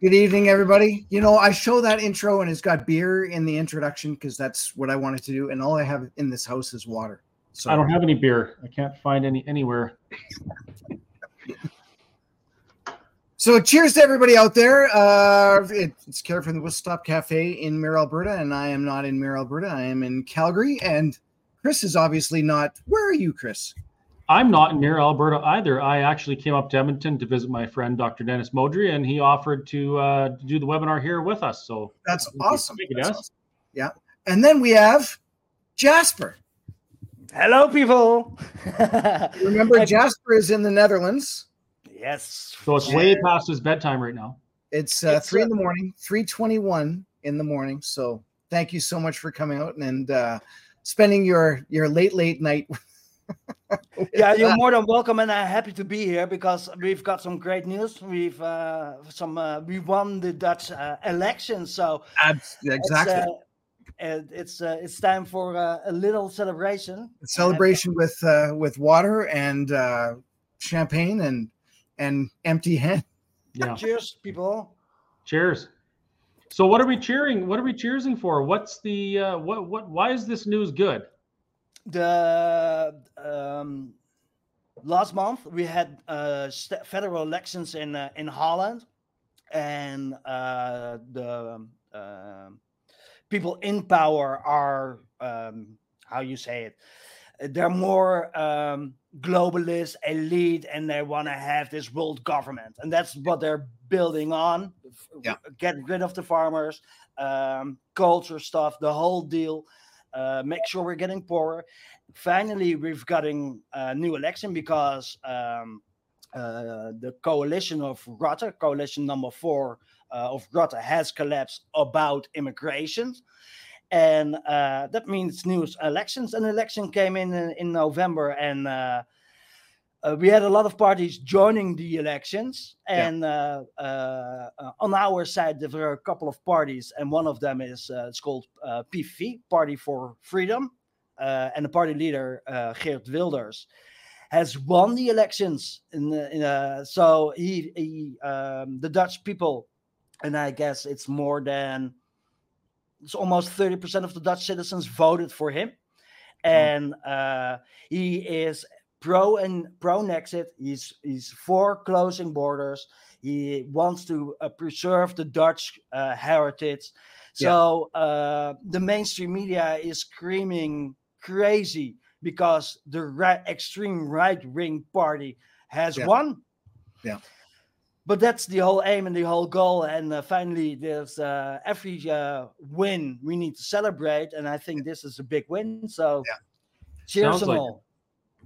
Good evening, everybody. You know, I show that intro and it's got beer in the introduction because that's what I wanted to do, and all I have in this house is water. So I don't have any beer. I can't find any anywhere. So cheers to everybody out there. Uh, it's Kerry from the Whistle Stop Cafe in Mirror, Alberta, and I am not in Mirror, Alberta. I am in Calgary, and Chris is obviously not. Where are you, Chris? I'm not near Alberta either. I actually came up to Edmonton to visit my friend Dr. Dennis Modry, and he offered to, uh, do the webinar here with us. So that's awesome. That's awesome. Yeah, and then we have Jasper. Hello, people. Remember, Jasper is in the Netherlands. Yes. So it's way past his bedtime right now. It's, uh, it's three in the morning, three twenty-one in the morning. So thank you so much for coming out and uh, spending your your late late night. Yeah, you're more than welcome, and I'm happy to be here because we've got some great news. We've uh, some uh, we won the Dutch uh, election, so exactly. It's, it's uh, it's time for uh, a little celebration. A celebration with uh, with water and uh, champagne and and empty hand. Yeah. Cheers, people. Cheers. So what are we cheering? What are we cheering for? What's the uh, what what why is this news good? The um, last month we had uh, federal elections in uh, in Holland, and uh, the uh, people in power are um, how you say it they're more um, globalist elite and they want to have this world government. And that's what they're building on. Yeah. get rid of the farmers um, culture stuff the whole deal uh, make sure we're getting poorer finally we've gotten a new election because um, uh, the coalition of Rutte, coalition number four uh, of Rutte, has collapsed about immigration and uh, that means new elections. An election came in in, in November, and uh, uh, we had a lot of parties joining the elections. And yeah. Uh, uh, uh, on our side, there were a couple of parties, and one of them is it's called PVV, Party for Freedom, and the party leader Geert Wilders has won the elections. In, in so he, he um, the Dutch people, and I guess it's more than it's almost 30% of the Dutch citizens voted for him. Mm-hmm. And uh, he is pro and pro Nexit. He's he's for closing borders. He wants to uh, preserve the Dutch uh, heritage. So yeah. uh, the mainstream media is screaming crazy because the right, extreme right wing party has yeah. won. Yeah but that's the whole aim and the whole goal. And uh, finally, there's uh, every uh, win we need to celebrate, and I think this is a big win. So, yeah. cheers and like all.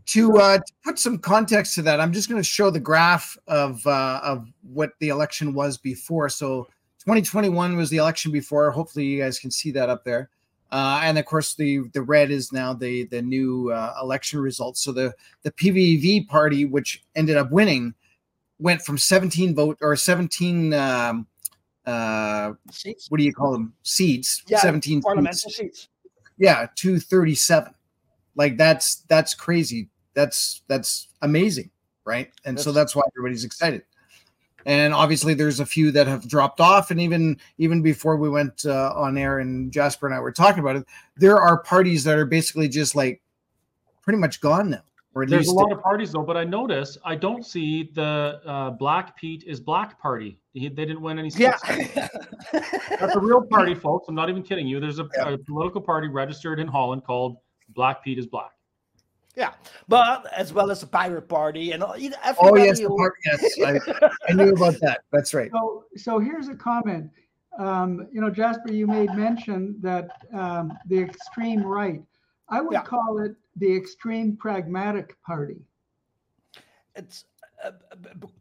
To, uh, to put some context to that, I'm just going to show the graph of uh, of what the election was before. So, 2021 was the election before. Hopefully, you guys can see that up there. Uh, and of course, the the red is now the the new uh, election results. So the the PVV party, which ended up winning, went from 17 vote or 17 um, uh, seats. what do you call them seats yeah, 17 parliamentary seats. seats yeah 237 like that's that's crazy that's that's amazing right and that's, so that's why everybody's excited and obviously there's a few that have dropped off and even even before we went uh, on air and jasper and i were talking about it there are parties that are basically just like pretty much gone now or There's a lot of parties though, but I notice I don't see the uh, Black Pete is Black Party. He, they didn't win any seats. Yeah, that's a real party, folks. I'm not even kidding you. There's a, yeah. a, political party registered in Holland called Black Pete is Black. Yeah, but as well as the Pirate Party and all. Oh yes, the part, yes, I, I, knew about that. That's right. So, so here's a comment. Um, you know, Jasper, you made mention that um, the extreme right. I would yeah. call it the extreme pragmatic party. It's uh,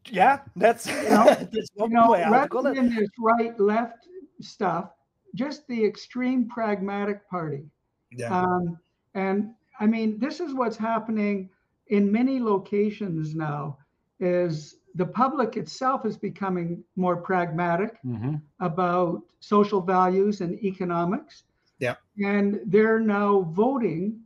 yeah, that's you know, that's you know rather than this right left stuff, just the extreme pragmatic party. Yeah. Um, and I mean, this is what's happening in many locations now. Is the public itself is becoming more pragmatic mm-hmm. about social values and economics. Yeah. And they're now voting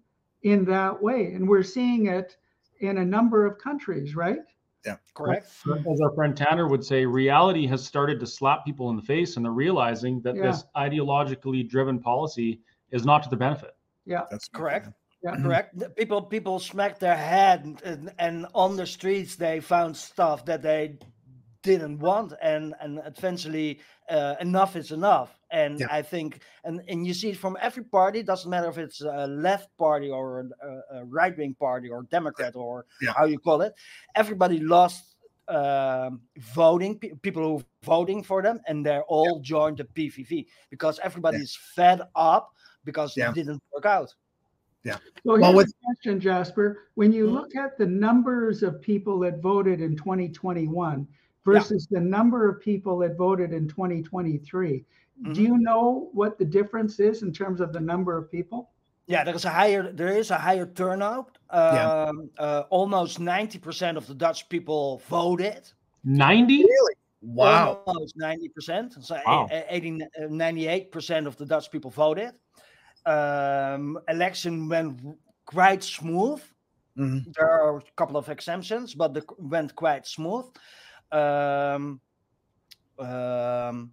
in that way. And we're seeing it in a number of countries, right? Yeah. Correct. As our friend Tanner would say, reality has started to slap people in the face, and they're realizing that Yeah. this ideologically driven policy is not to their benefit. Yeah, That's Correct. Yeah. Correct. People people smacked their head and, and, and on the streets they found stuff that they didn't want and and eventually uh, enough is enough. And Yeah. I think and and you see it from every party. Doesn't matter if it's a left party or a, a right wing party or Democrat or Yeah. how you call it. Everybody lost um, voting. pe- People who voting for them and they're all joined the PVV because everybody is fed up because Yeah. it didn't work out. So Well, here's with- a question, Jasper. When you Mhm. look at the numbers of people that voted in 2021 versus the number of people that voted in 2023, do Mhm. you know what the difference is in terms of the number of people? Yeah, there is a higher there is a higher turnout. Yeah. Um, uh, almost ninety percent of the Dutch people voted. 90? Really? Wow. Almost ninety percent. So Wow. 98 percent of the Dutch people voted. Um, election went quite smooth. Mhm. There are a couple of exemptions, but the went quite smooth. Um, um,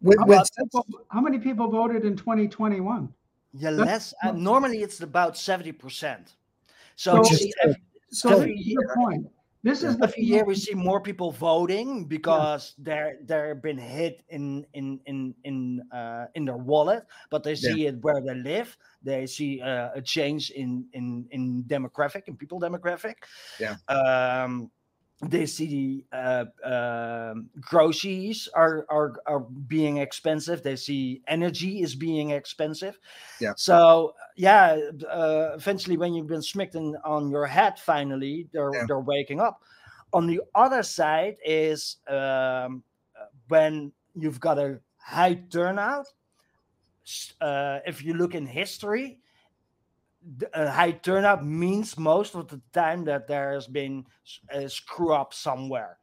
With, How, with about people- how many people voted in 2021? yeah, That's less. Uh, normally, it's about seventy percent. So Which is see, still- ev- So Every this is year- point. This is the every year we see more people voting because they're they're been hit in in in in uh, in their wallet, but they Yeah. see it where they live. They see uh, a change in in in demographic in people demographic. Yeah. Um, they see uh, um groceries are, are are being expensive. They see energy is being expensive. Yeah. So yeah, uh, eventually when you've been smacked in, on your head, finally they're Yeah. they're waking up. On the other side is um, uh, when you've got a high turnout. Uh, if you look in history, a high turnout means most of the time that there has been a screw up somewhere.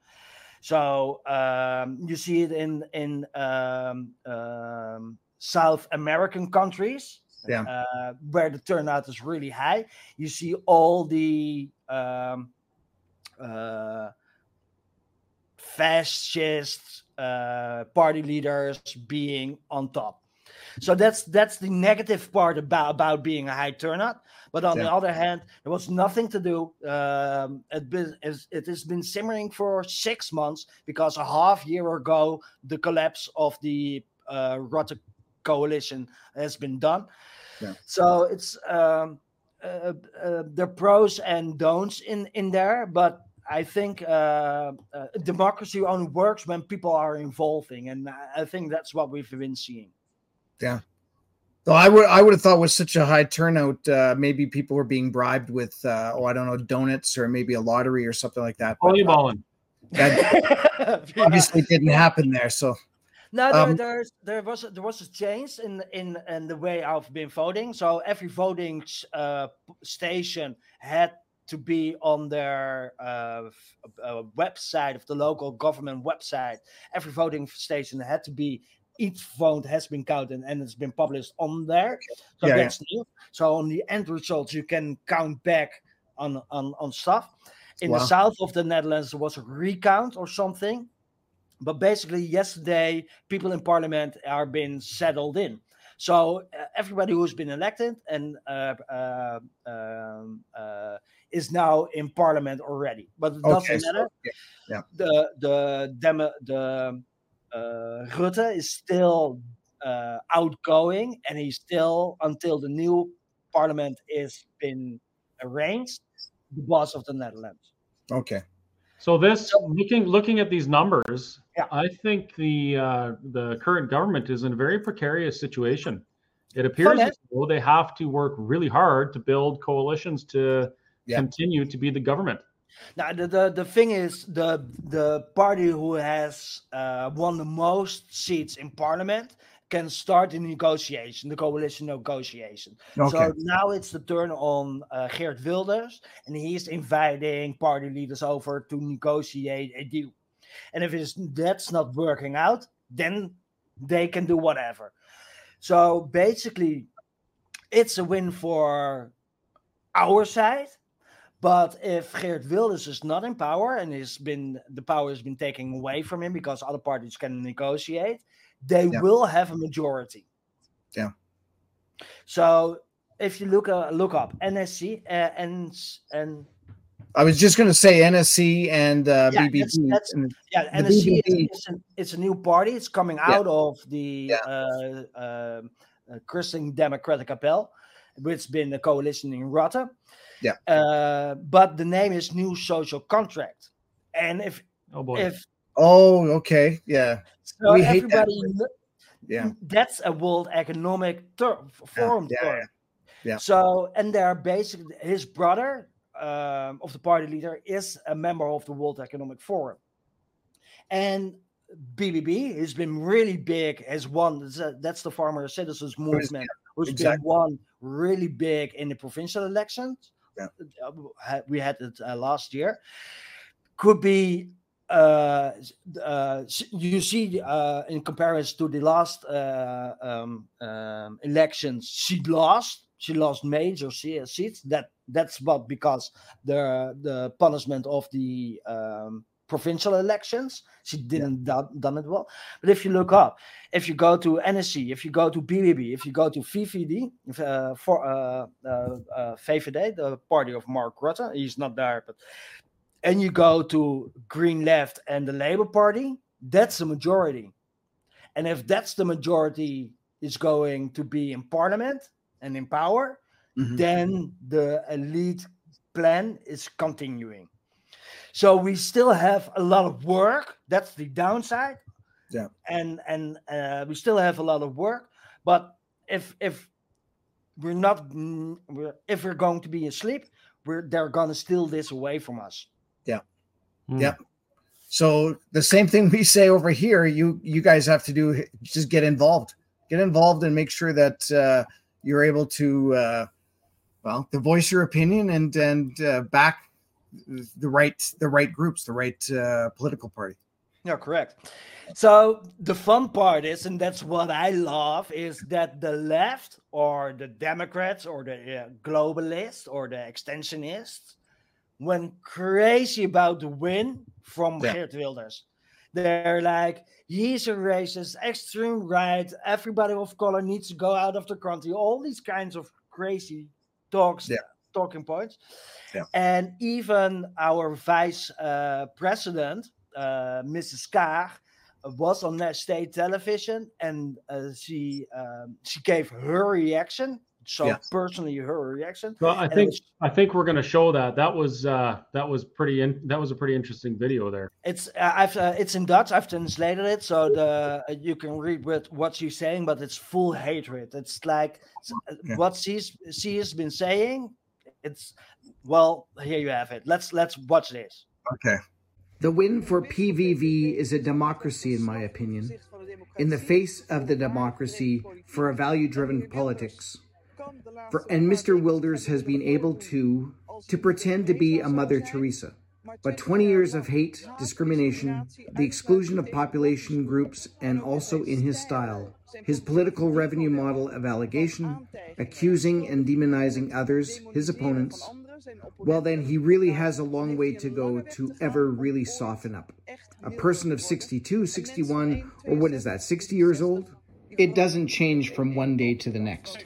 So um, you see it in in um, um, South American countries, Yeah. uh, where the turnout is really high. You see all the um, uh, fascist uh, party leaders being on top. So that's that's the negative part about about being a high turnout. But on the other hand, there was nothing to do. Um, it, been, it has been simmering for six months because a half year ago the collapse of the uh, Rutte coalition has been done. Yeah. So it's um, uh, uh, the pros and don'ts in in there, but I think uh, uh, democracy only works when people are involving, and I think that's what we've been seeing. So I would I would have thought with such a high turnout, uh, maybe people were being bribed with uh, oh I don't know donuts or maybe a lottery or something like that. But, uh, Volleyballing. that obviously didn't happen there. So No, there, Um, there's there was there was a change in in in the way I've been voting. So every voting uh, station had to be on their uh, f- uh, website of the local government website. Every voting station had to be each vote has been counted and it's been published on there. So Yeah, yeah. that's new. So on the end results, you can count back on on on stuff. In Wow. the south of the Netherlands, there was a recount or something but basically yesterday people in parliament are being settled in so uh, everybody who's been elected and uh, uh, um, uh, is now in parliament already but it doesn't okay, so, matter yeah, yeah. the the demo, the Rutte is still uh, outgoing and he's still until the new parliament is been arranged the boss of the netherlands okay. So this looking looking at these numbers, Yeah. I think the uh, the current government is in a very precarious situation. It appears Fine, as though they have to work really hard to build coalitions to Yeah. continue to be the government. Now the, the the thing is the the party who has uh, won the most seats in parliament can start the negotiation, the coalition negotiation. Okay. So now it's the turn on uh, Geert Wilders, and he's inviting party leaders over to negotiate a deal. And if it's that's not working out, then they can do whatever. So basically, it's a win for our side, But if Geert Wilders is not in power and has been the power has been taken away from him because other parties can negotiate, they Yeah. will have a majority. Yeah. So if you look uh, look up NSC uh, and and I was just going to say NSC and uh, Yeah, BBB. that's- that's- and- yeah, The NSC is, BBB. is an, it's a new party. It's coming Yeah. out of the Yeah. uh, um, uh, Christian Democratic Appel, which has been a coalition in Rotterdam. Yeah. Uh, but the name is New Social Contract, and if Oh boy. if oh, okay, yeah, so We hate that everybody yeah, that's a World Economic term, Forum yeah, term. yeah. So, and they're basically his brother um, of the party leader is a member of the World Economic Forum, and BBB has been really big. as one. that's, the Farmer Citizens Movement, who's exactly. been won really big in the provincial elections. We had it uh, last year. Could be uh, uh, you see uh, in comparison to the last uh, um, um, elections, she lost. She lost major seats. That that's what because the the punishment of the um, provincial elections. She didn't do, done it well. But if you look up, if you go to NSC, if you go to BBB, if you go to VVD, if, uh, for uh, uh, uh, VVD, the party of Mark Rutte, he's not there, but and you go to Green Left and the Labour Party, that's the majority. And if that's the majority is going to be in parliament and in power, Mhm. then the elite plan is continuing. So we still have a lot of work. That's the downside. Yeah. And and uh, we still have a lot of work. But if if we're not mm, we're, if we're going to be asleep, we're they're gonna steal this away from us. Hmm. yeah. So the same thing we say over here, you you guys have to do just get involved, get involved, and make sure that uh, you're able to, uh, well, to voice your opinion and and uh, back the right the right groups, the right uh, political party. Yeah, correct. So the fun part is, and that's what I love, is that the left or the Democrats or the uh, globalists or the extensionists went crazy about the win from Yeah. Geert Wilders. They're like, he's a racist, extreme right, everybody of color needs to go out of the country. All these kinds of crazy talks, Yeah. Talking points. Yeah. And even our vice uh, president, uh, Mrs. Kaag, was on that state television and uh, she um, she gave her reaction. So Yeah. personally, her reaction. Well, I And think was- I think we're going to show that. That was uh, that was pretty. In, that was a pretty interesting video there. It's uh, I've uh, it's in Dutch. I've translated it so the uh, you can read with what she's saying, but it's full hatred. It's like Yeah. what she's she has been saying. It's well, here you have it. Let's let's watch this. Okay. The win for PVV is a democracy, in my opinion, in the face of the democracy for a value driven politics. For, and Mr. Wilders has been able to to pretend to be a Mother Teresa. But 20 years of hate, discrimination, the exclusion of population groups, and also in his style, his political revenue model of allegation, accusing and demonizing others, his opponents, well, then he really has a long way to go to ever really soften up. A person of 62, 61, or what is that, 60 years old? It doesn't change from one day to the next.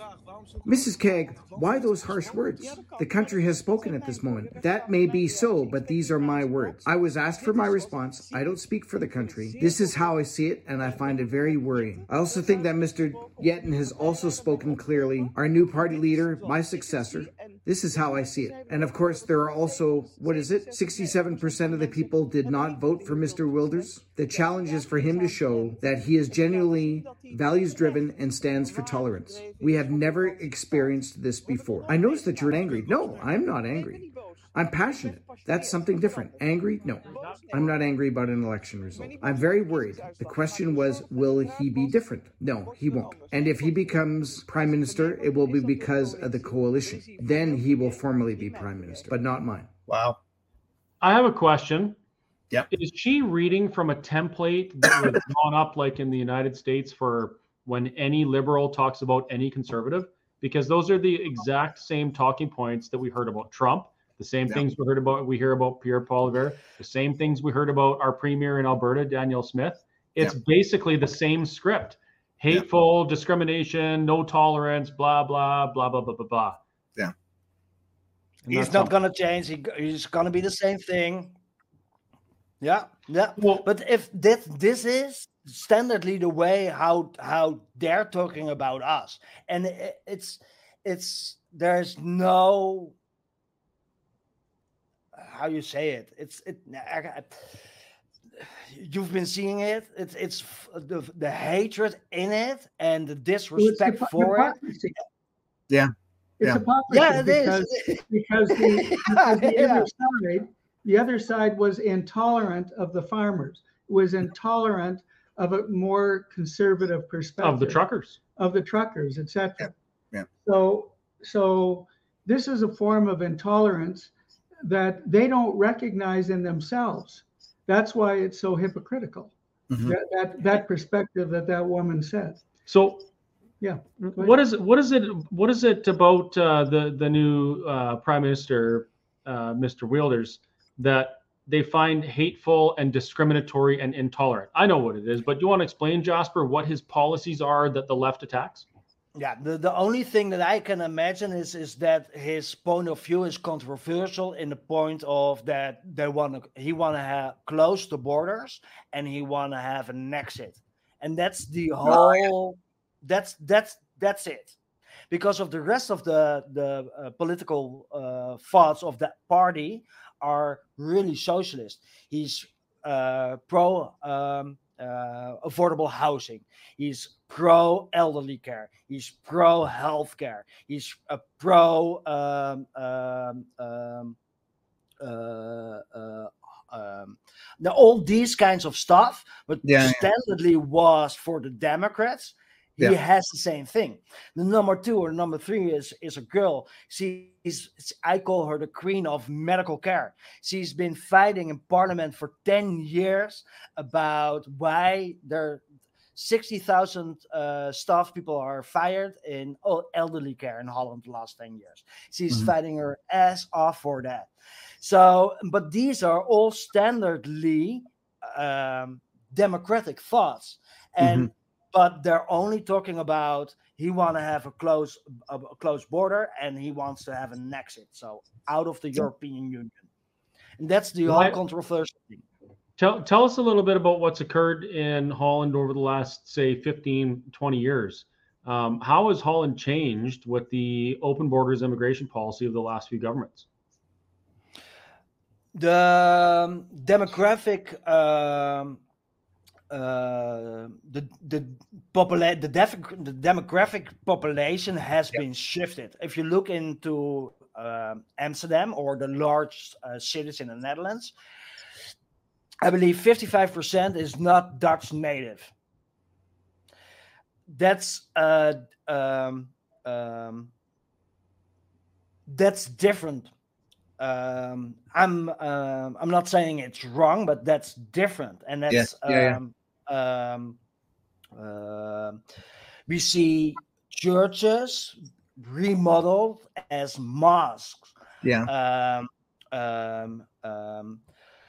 Mrs. Kaag, why those harsh words? The country has spoken at this moment. That may be so, but these are my words. I was asked for my response. I don't speak for the country. This is how I see it, and I find it very worrying. I also think that Mr. Jetten has also spoken clearly. Our new party leader, my successor, this is how I see it. And of course, there are also, what is it? 67% of the people did not vote for Mr. Wilders. The challenge is for him to show that he is genuinely values driven and stands for tolerance. We have never experienced this before. I notice that you're angry. No, I'm not angry. I'm passionate. That's something different. Angry? No. I'm not angry about an election result. I'm very worried. The question was, will he be different? No, he won't. And if he becomes prime minister, it will be because of the coalition. Then he will formally be prime minister, but not mine. Wow. I have a question. Yep. Is she reading from a template that was drawn up like in the United States for when any liberal talks about any conservative? Because those are the exact same talking points that we heard about Trump, The same Yeah. things we heard about we hear about Pierre Poilievre, the same things we heard about our premier in Alberta, Danielle Smith. It's basically the same script. Hateful, discrimination, no tolerance, blah blah blah blah blah blah blah. Yeah. And He's not going to change. He, he's going to be the same thing. Yeah, yeah. Well, But if this this is standardly the way how how they're talking about us, and i- it's it's there's no how you say it. It's it. I- I- You've been seeing it. It's it's the, the hatred in it and the disrespect hypo- for it. Yeah. It's Yeah. hypocrisy Yeah, it because, because the, because the Yeah. other side, the other side was intolerant of the farmers, was intolerant of a more conservative perspective of the truckers. of the truckers, etc. Yeah, yeah. So, so this is a form of intolerance that they don't recognize in themselves. That's why it's so hypocritical. Mhm. That, that that perspective that that woman said. So Yeah. what is what is it what is it about uh, the the new uh, prime minister uh, mr wilders that they find hateful and discriminatory and intolerant i know what it is but do you want to explain jasper what his policies are that the left attacks Yeah, the, the only thing that I can imagine is is that his point of view is controversial in the point of that they want to he want to have close the borders and he want to have an exit, and that's the whole. That's that's that's it, because of the rest of the the uh, political uh, thoughts of that party are really socialist. He's uh, pro um, uh, affordable housing. He's pro elderly care. He's pro healthcare. He's a pro um, um, um, uh, uh, um, now all these kinds of stuff. But Yeah, yeah. standardly was for the Democrats. He Yeah. has the same thing. The number two or number three is is a girl. She's I call her the queen of medical care. She's been fighting in parliament for 10 years about why there 60,000 uh, staff people are fired in el- elderly care in Holland the last 10 years. She's Mhm. fighting her ass off for that. So, but these are all standardly um, democratic thoughts. And but they're only talking about he want to have a close a, a close border and he wants to have an exit so out of the european union. And that's the whole controversial thing tell, tell us a little bit about what's occurred in holland over the last say 15 20 years. Um, how has holland changed with the open borders immigration policy of the last few governments? The um, demographic um, uh, the the popula- the, def- the demographic population has been shifted. If you look into um Amsterdam or the large uh, cities in the Netherlands, I believe 55% is not Dutch native. That's uh, um, um, that's different um i'm um i'm not saying it's wrong but that's different and that's Yes, yeah, um um uh, we see churches remodeled as mosques Yeah. um um um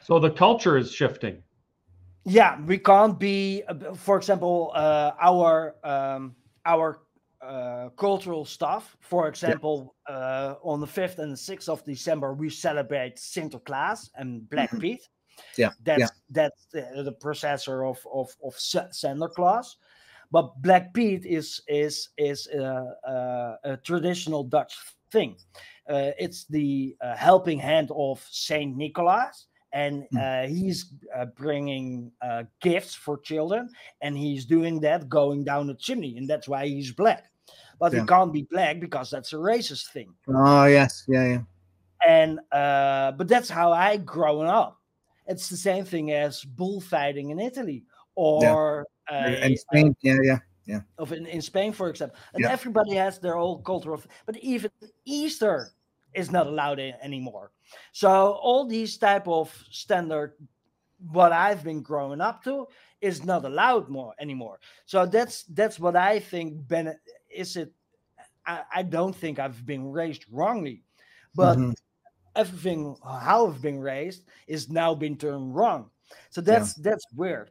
so the culture is shifting yeah we can't be for example uh our um our uh, cultural stuff. For example, uh, on the 5th and the 6th of December, we celebrate Sinterklaas and Black Mhm. Pete. Yeah, That's yeah. that's the, the processor of, of, of Santa Claus. But Black Pete is is is uh, uh, a traditional Dutch thing. Uh, it's the uh, helping hand of Saint Nicholas, and Hmm. uh, he's uh, bringing uh, gifts for children, and he's doing that going down the chimney, and that's why he's black. But Yeah. he can't be black because that's a racist thing. Oh yes. Yeah. Yeah. And uh, but that's how I grown up. It's the same thing as bullfighting in Italy or uh, and Spain. Yeah. Yeah. Yeah. of in, in Spain, for example. And Yeah. everybody has their own culture of, but even Easter is not allowed a- anymore. So all these type of standard, what I've been growing up to, is not allowed more anymore. So that's that's what I think. Ben, is it? I, I don't think I've been raised wrongly, but Mhm. Everything how it's been raised is now been turned wrong. So that's yeah. that's weird.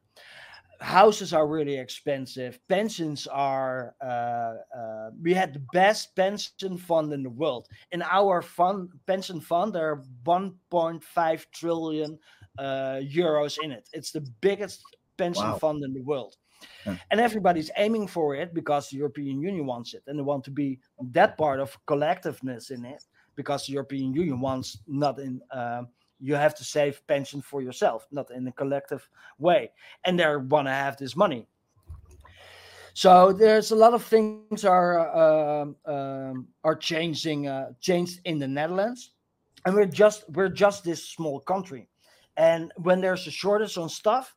Houses are really expensive. Pensions are. Uh, uh, we had the best pension fund in the world. In our fund pension fund, there are 1.5 trillion uh, euros in it. It's the biggest pension wow. fund in the world. Yeah. And everybody's aiming for it because the European Union wants it, and they want to be that part of collectiveness in it because the European Union wants not in. Uh, you have to save pension for yourself, not in a collective way, and they want to have this money. So there's a lot of things are uh, um, are changing uh, changed in the Netherlands, and we're just we're just this small country, and when there's a shortage on stuff,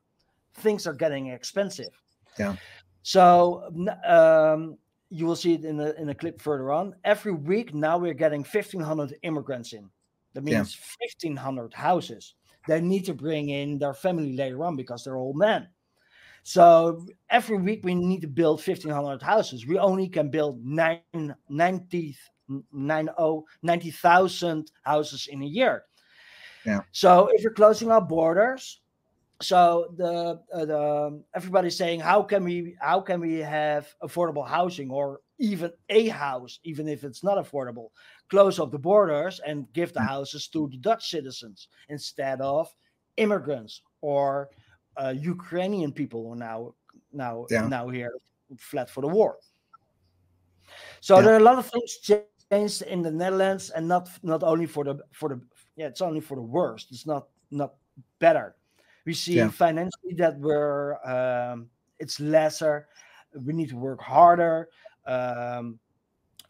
things are getting expensive. Yeah. So um, you will see it in the in a clip further on. Every week now we're getting 1,500 immigrants in. That means yeah. 1,500 houses. They need to bring in their family later on because they're all men. So every week we need to build 1,500 houses. We only can build nine, 90, 90,000 houses in a year. Yeah. So if you're closing our borders, so the, uh, the everybody's saying how can we how can we have affordable housing or even a house even if it's not affordable close up the borders and give the mm. houses to the dutch citizens instead of immigrants or uh, ukrainian people who are now now yeah. now here fled for the war so yeah. there are a lot of things changed in the netherlands and not not only for the for the yeah it's only for the worst it's not not better we see yeah. financially that we're um, it's lesser. We need to work harder. Um,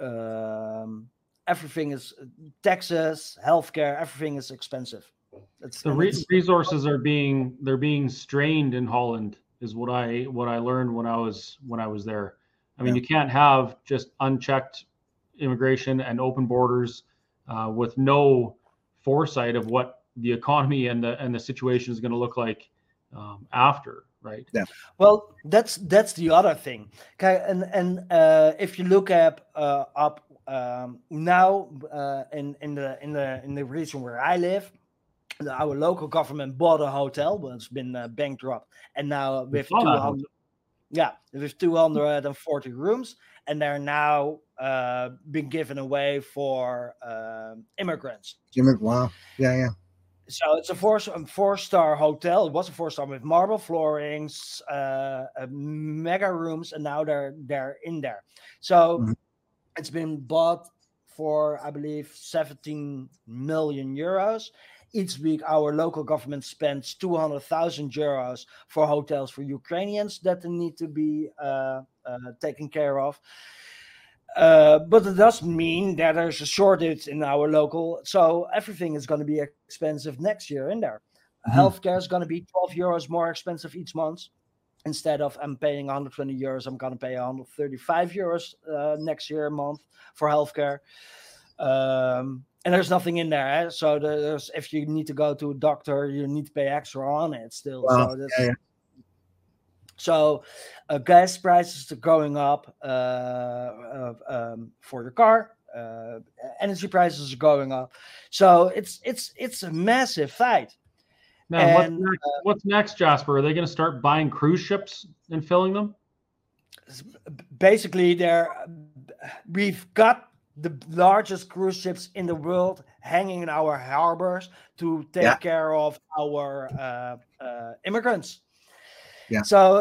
um, everything is taxes, healthcare, everything is expensive. It's, the re- resources are being they're being strained in Holland is what I what I learned when I was when I was there. I mean, yeah. you can't have just unchecked immigration and open borders uh, with no foresight of what the economy and the and the situation is going to look like um, after right? Yeah. Well that's that's the other thing. Okay and and uh, if you look at uh, up um, now uh, in in the in the in the region where i live our local government bought a hotel but it's been uh, bankrupt. And now with 200 yeah with 240 rooms and they're now uh, being given away for uh, immigrants. Wow. Yeah yeah so it's a four four star hotel. It was a four star with marble floorings, uh, uh, mega rooms, and now they're they're in there. So mm-hmm. it's been bought for I believe 17 million euros. Each week, our local government spends 200,000 euros for hotels for Ukrainians that need to be uh, uh taken care of. Uh, but it does mean that there's a shortage in our local, so everything is going to be expensive next year in there. Mm-hmm. Healthcare is going to be 12 euros more expensive each month. Instead of I'm paying 120 euros, I'm going to pay 135 euros uh, next year a month for healthcare. Um, and there's nothing in there. Eh? So there's if you need to go to a doctor, you need to pay extra on it still. so that's, yeah, yeah. So, uh, gas prices are going up uh, uh, um, for your car. Uh, energy prices are going up. So it's it's it's a massive fight. Now, and, what's, next, uh, what's next, Jasper? Are they going to start buying cruise ships and filling them? Basically, there we've got the largest cruise ships in the world hanging in our harbors to take yeah. care of our uh, uh, immigrants. Yeah. So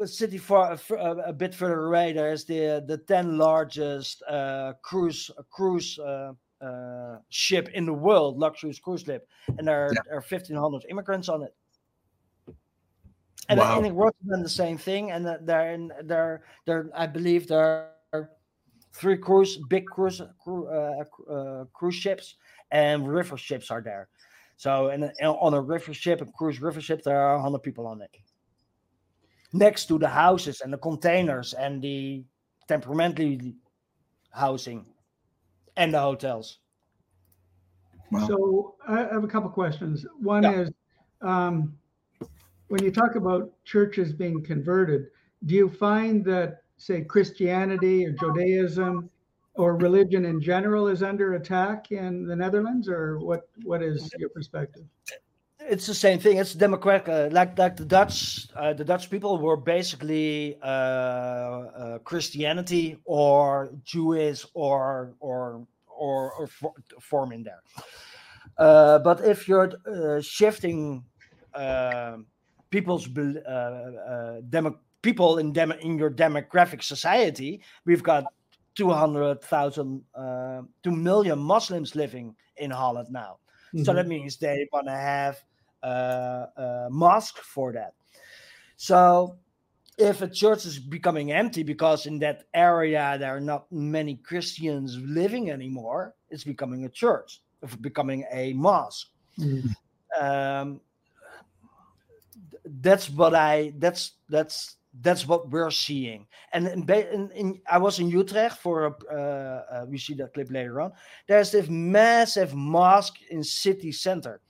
uh, city far uh, a bit further away, there's the the ten largest uh, cruise cruise uh, uh, ship in the world, luxury cruise ship, and there are, yeah. there are fifteen hundred immigrants on it. And, wow. and in Rotterdam the same thing, and there in there there I believe there are three cruise big cruise uh, cruise ships and river ships are there. So and, and on a river ship, a cruise river ship, there are hundred people on it next to the houses and the containers and the temperamentally housing and the hotels. Wow. So I have a couple questions. One yeah. is um, when you talk about churches being converted, do you find that, say, Christianity or Judaism or religion in general is under attack in the Netherlands, or what? What is your perspective? It's the same thing. It's democratic, uh, like like the Dutch. Uh, the Dutch people were basically uh, uh Christianity or Jewish or or or, or for, forming there. Uh, but if you're uh, shifting people's demo, people in dem- in your demographic society, we've got 200,000, uh, 2 million Muslims living in Holland now. Mm-hmm. So that means they want to have mosque for that. So if a church is becoming empty because in that area there are not many Christians living anymore, it's becoming a church, it's becoming a mosque. Mm-hmm. Um, that's what I that's that's that's what we're seeing. And in, in, in, I was in Utrecht for a, uh, uh, we see that clip later on. There's this massive mosque in city center,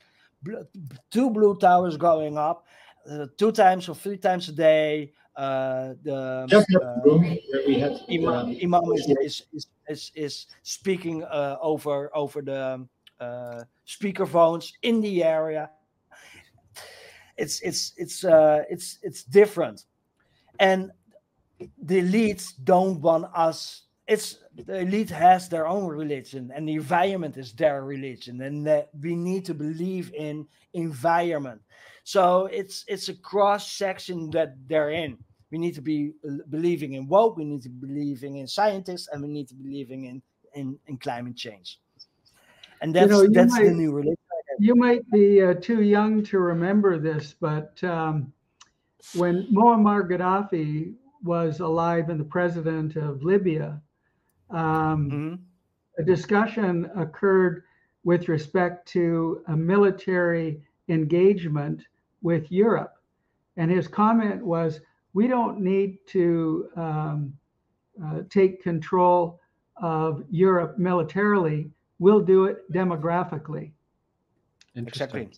two blue towers going up, uh, two times or three times a day. Uh, the Just uh, room where we had imam, um, imam is, is, is, is, is speaking uh, over over the uh, speaker phones in the area. It's it's it's uh, it's it's different and the elites don't want us it's the elite has their own religion and the environment is their religion and that we need to believe in environment. So it's it's a cross section that they're in. We need to be believing in woke we need to be believing in scientists and we need to be believing in in, in climate change. And that's you know, you that's might, the new religion. you might be uh, too young to remember this but um, when Muammar Gaddafi was alive and the president of Libya, um, mm-hmm. a discussion occurred with respect to a military engagement with Europe. And his comment was, we don't need to um, uh, take control of Europe militarily. We'll do it demographically. Exactly.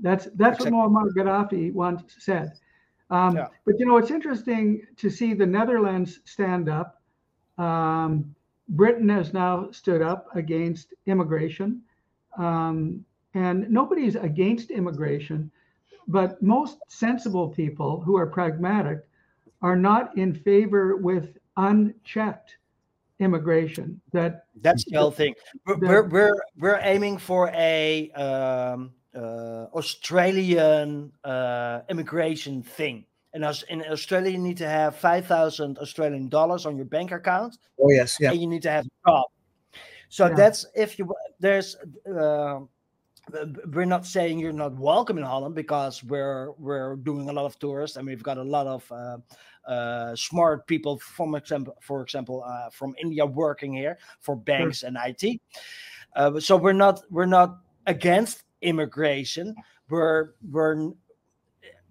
That's that's exactly. what Muammar Gaddafi once said. Um, yeah. But you know, it's interesting to see the Netherlands stand up. Um, Britain has now stood up against immigration, um, and nobody's against immigration, but most sensible people who are pragmatic are not in favor with unchecked immigration. That that's the whole thing. We're, we're we're, we're aiming for a um, uh, Australian uh, immigration thing. And as in Australia, you need to have five thousand Australian dollars on your bank account. Oh yes, yeah. And you need to have a job. So yeah. that's if you there's. Uh, we're not saying you're not welcome in Holland because we're we're doing a lot of tourists and we've got a lot of uh, uh, smart people, from example, for example, uh, from India working here for banks sure. and IT. Uh, so we're not we're not against immigration. We're we're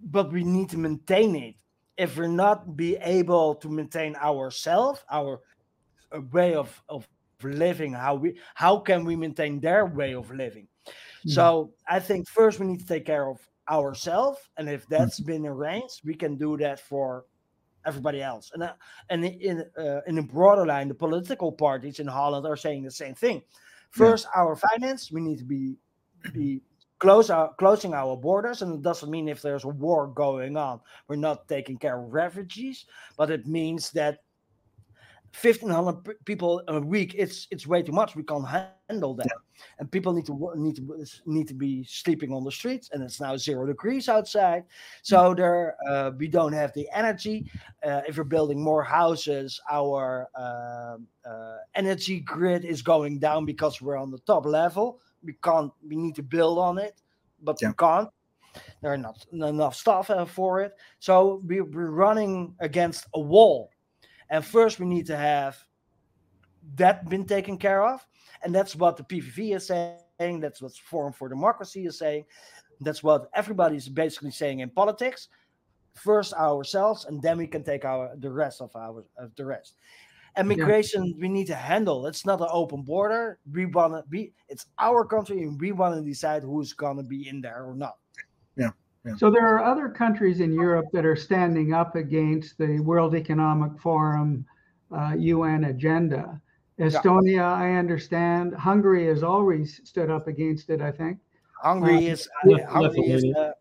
but we need to maintain it. If we're not be able to maintain ourselves, our uh, way of, of living, how we how can we maintain their way of living? Mm-hmm. So I think first we need to take care of ourselves, and if that's mm-hmm. been arranged, we can do that for everybody else. And uh, and in uh, in a broader line, the political parties in Holland are saying the same thing. First, yeah. our finance, we need to be be close our, closing our borders, and it doesn't mean if there's a war going on, we're not taking care of refugees, but it means that 1500 people a week it's it's way too much. We can't handle that. Yeah. and people need to need to need to be sleeping on the streets and it's now zero degrees outside. So mm. there uh, we don't have the energy. Uh, if we're building more houses our uh, uh, energy grid is going down because we're on the top level we can't we need to build on it but yeah. we can't. There are not enough staff uh, for it. So we, we're running against a wall. And first we need to have that been taken care of. And that's what the pvv is saying. That's what forum for democracy is saying. That's what everybody's basically saying in politics. First ourselves and then we can take our the rest of our of the rest immigration yeah. we need to handle. It's not an open border. We want to be. It's our country, and we want to decide who's going to be in there or not. Yeah. Yeah. So there are other countries in Europe that are standing up against the World Economic Forum uh, UN agenda. Estonia, I understand. Hungary has always stood up against it. I think. Hungary Uh, is Lith- Hungary is uh,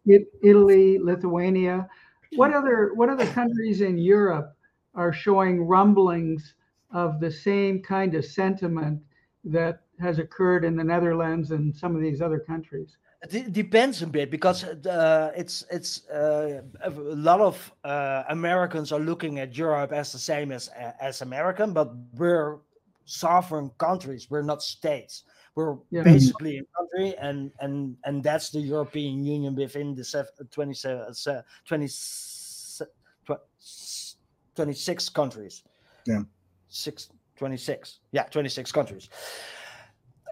Italy, Lithuania. What other what other countries in Europe are showing rumblings of the same kind of sentiment that has occurred in the Netherlands and some of these other countries? It depends a bit because uh, it's it's uh, a lot of uh, Americans are looking at Europe as the same as as American, but we're sovereign countries. We're not states. We're Yeah. basically a country, and and and that's the European Union within the 27, se- 20 se- tw- s- 26 countries. Yeah. Six, 26. Yeah, 26 countries.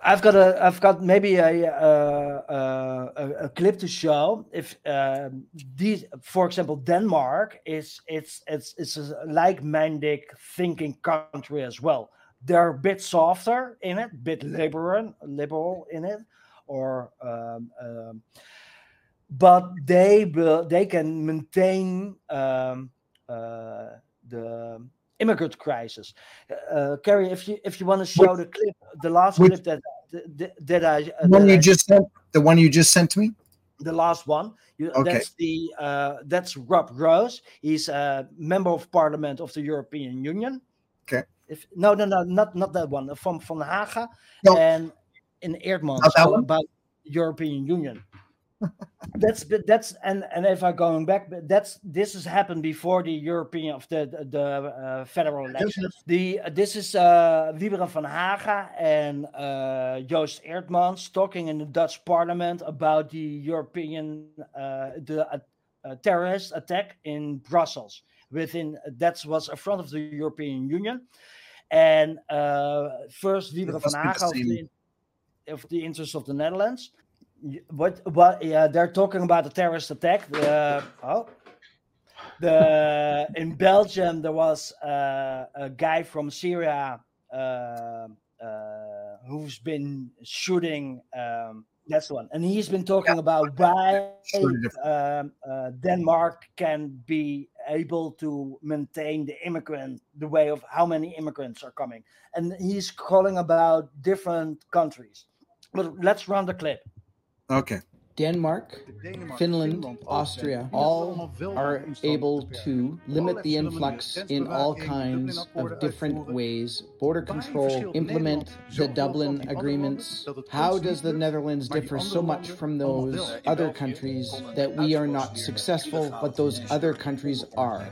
I've got a, I've got maybe a, uh, a, a clip to show. If um, these, for example, Denmark is it's it's it's a like-minded thinking country as well. They're a bit softer in it, bit liberal, liberal in it, or um, um, but they will they can maintain um, uh, the immigrant crisis. Uh, Carrie, if you if you want to show the clip, the last which- clip that that, that I uh, one that you I- just sent, the one you just sent to me. the last one. You, Okay. That's the uh, that's Rob Roos. He's a member of Parliament of the European Union. Okay. If no no no not not that one from Van Haga No. and in Eerdmans Not that so one? about European Union. That's that's and and if I'm going back, that's this has happened before the European of the the, uh, federal elections. The uh, this is uh, Wybren van Haga and uh, Joost Eerdmans talking in the Dutch Parliament about the European uh, the uh, uh, terrorist attack in Brussels. Within that was a front of the European Union, and uh, first Wybren van Haga of the, of the interest of the Netherlands. What what yeah they're talking about the terrorist attack. The oh the in Belgium there was uh, a guy from Syria uh, uh, who's been shooting. Um, that's the one, and he's been talking about why um, uh, Denmark can be able to maintain the immigrant, the way of how many immigrants are coming, and he's calling about different countries. But let's run the clip. Okay. Denmark, Finland, Austria, all are able to limit the influx in all kinds of different ways. Border control, implement the Dublin agreements. How does the Netherlands differ so much from those other countries that we are not successful, but those other countries are?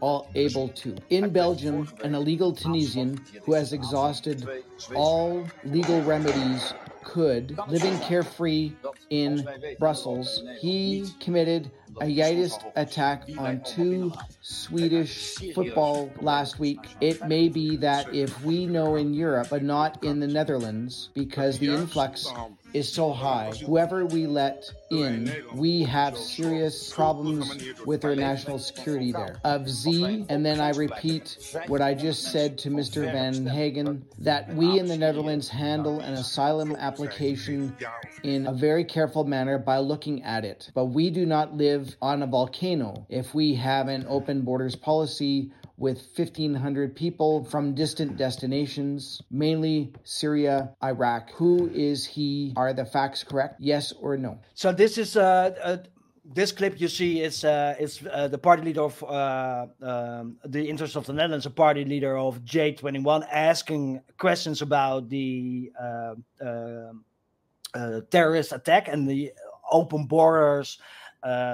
all able to. In Belgium, an illegal Tunisian who has exhausted all legal remedies could, living carefree in Brussels, he committed a jihadist attack on two Swedish football last week. It may be that if we know in Europe, but not in the Netherlands, because the influx is so high, whoever we let in, we have serious problems with our national security there. Of Z, and then I repeat what I just said to Mr. Van Hagen, that we in the Netherlands handle an asylum application in a very careful manner by looking at it. But we do not live on a volcano if we have an open borders policy with 1,500 people from distant destinations, mainly Syria, Iraq. Who is he? Are the facts correct? Yes or no? So this is uh, uh this clip you see is uh, is uh, the party leader of uh, um, the interest of the Netherlands, a party leader of JA21, asking questions about the uh, uh, terrorist attack and the open borders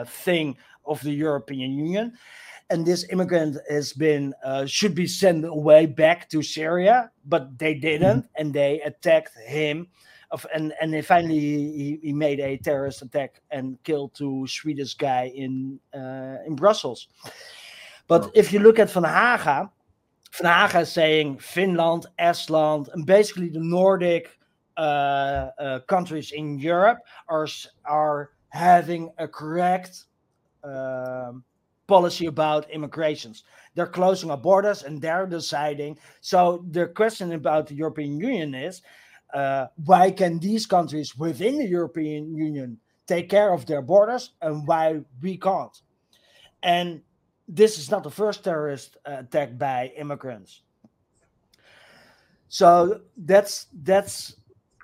thing of the European Union. And this immigrant has been uh, should be sent away back to Syria, but they didn't, and they attacked him of and and then finally he, he made a terrorist attack and killed two Swedish guy in uh, in Brussels. But if you look at Van Haga, Van Haga is saying Finland, Estland, and basically the Nordic uh, uh, countries in Europe are are having a correct um, policy about immigrations. They're closing our borders and they're deciding. So the question about the European Union is uh, why can these countries within the European Union take care of their borders and why we can't? And this is not the first terrorist uh, attack by immigrants. So that's that's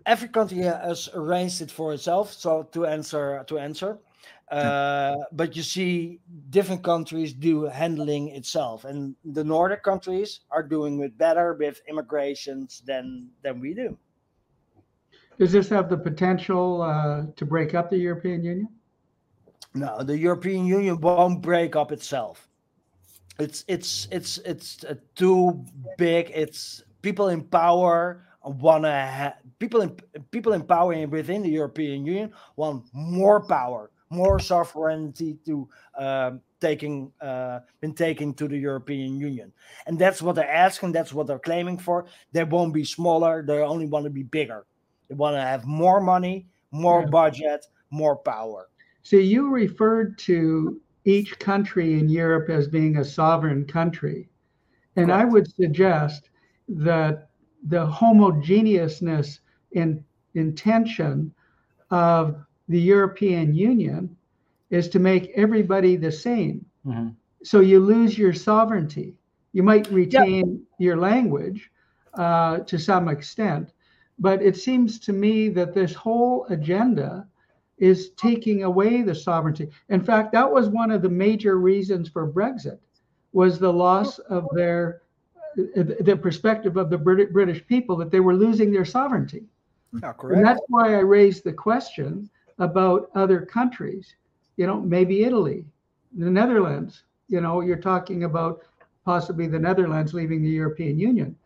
every country has arranged it for itself. So to answer to answer, uh, but you see different countries do handling itself, and the Nordic countries are doing it better with immigrations than than we do. Does this have the potential uh, to break up the European Union? No, the European Union won't break up itself. It's it's it's it's uh, too big. It's people in power want to have people in people in power within the European Union want more power more sovereignty to um, taking uh, been taken to the European Union, and that's what they're asking. That's what they're claiming for. They won't be smaller. They only want to be bigger. They want to have more money, more yeah. budget, more power. So you referred to each country in Europe as being a sovereign country, and Correct. I would suggest that the homogeneousness in intention of the European Union is to make everybody the same. Mm-hmm. So you lose your sovereignty. You might retain yep. your language uh, to some extent, but it seems to me that this whole agenda is taking away the sovereignty. In fact, that was one of the major reasons for Brexit was the loss of their the perspective of the British people that they were losing their sovereignty. Yeah, and that's why I raised the question about other countries. You know, maybe Italy, the Netherlands. You know, you're talking about possibly the Netherlands leaving the European Union.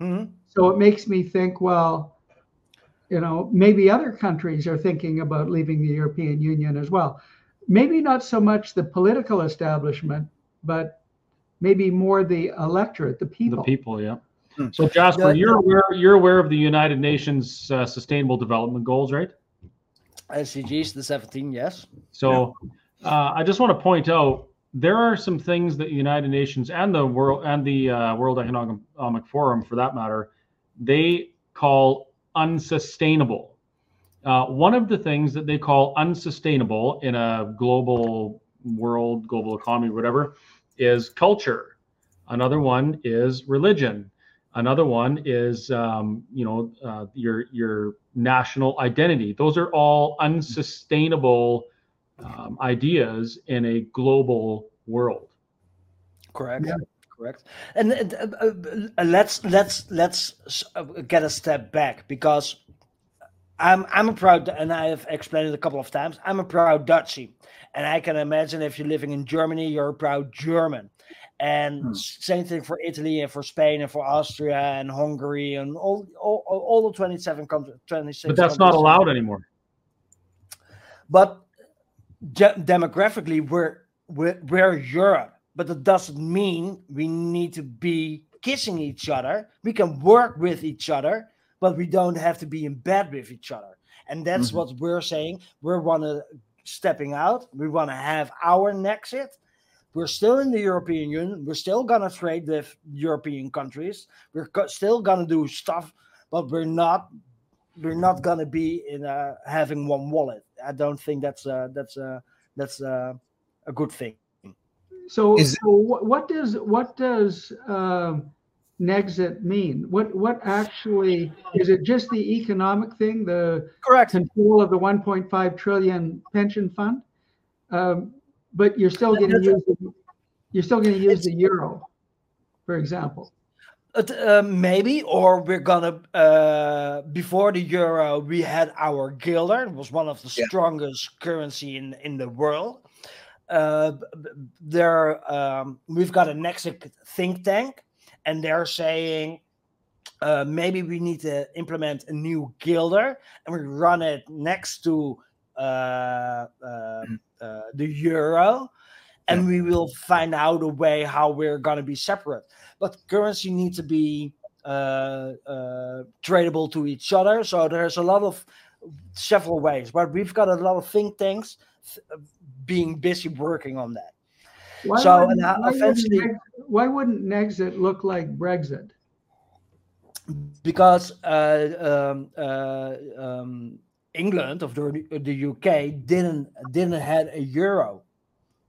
Mm-hmm. So it makes me think, well, you know, maybe other countries are thinking about leaving the European Union as well. Maybe not so much the political establishment, but maybe more the electorate, the people. The people, yeah. Hmm. So Jasper, you're aware you're aware of the United Nations uh, Sustainable Development Goals, right? SDGs, the 17, yes. So uh, I just want to point out there are some things that the United Nations and the world and the uh, World Economic Forum, for that matter, they call unsustainable. Uh, one of the things that they call unsustainable in a global world, global economy, whatever, is culture. Another one is religion. Another one is, um, you know, uh, your your national identity. Those are all unsustainable um, ideas in a global world. Correct. Yeah. Correct. And uh, uh, uh, let's let's let's uh, get a step back because I'm I'm a proud and I have explained it a couple of times. I'm a proud Dutchie, and I can imagine if you're living in Germany, you're a proud German. And hmm. same thing for Italy and for Spain and for Austria and Hungary and all all, all the 27 countries. 26 but that's not allowed anymore. But de- demographically, we're, we're, we're Europe, but that doesn't mean we need to be kissing each other. We can work with each other, but we don't have to be in bed with each other. And that's mm-hmm. what we're saying. We're want to stepping out. We want to have our Nexit we're still in the European Union. We're still gonna trade with European countries. We're co- still gonna do stuff, but we're not. We're not gonna be in a, having one wallet. I don't think that's a, that's a, that's a, a good thing. So, Is, so what does what does uh, Nexit mean? What what actually is it? Just the economic thing, the correct control of the 1.5 trillion pension fund. Um, but you're still going to use the, you're still going to use the euro, for example. Uh, maybe, or we're gonna. Uh, before the euro, we had our guilder. It was one of the yeah. strongest currency in in the world. Uh, there, um, we've got a next think tank, and they're saying uh, maybe we need to implement a new guilder, and we run it next to uh, uh, the euro, and we will find out a way how we're going to be separate. But currency needs to be uh, uh, tradable to each other. So there's a lot of several ways, but we've got a lot of think tanks being busy working on that. Why so and why eventually, wouldn't, why wouldn't Nexit look like Brexit? Because uh, um, uh, um, England of the, the UK didn't didn't had a euro,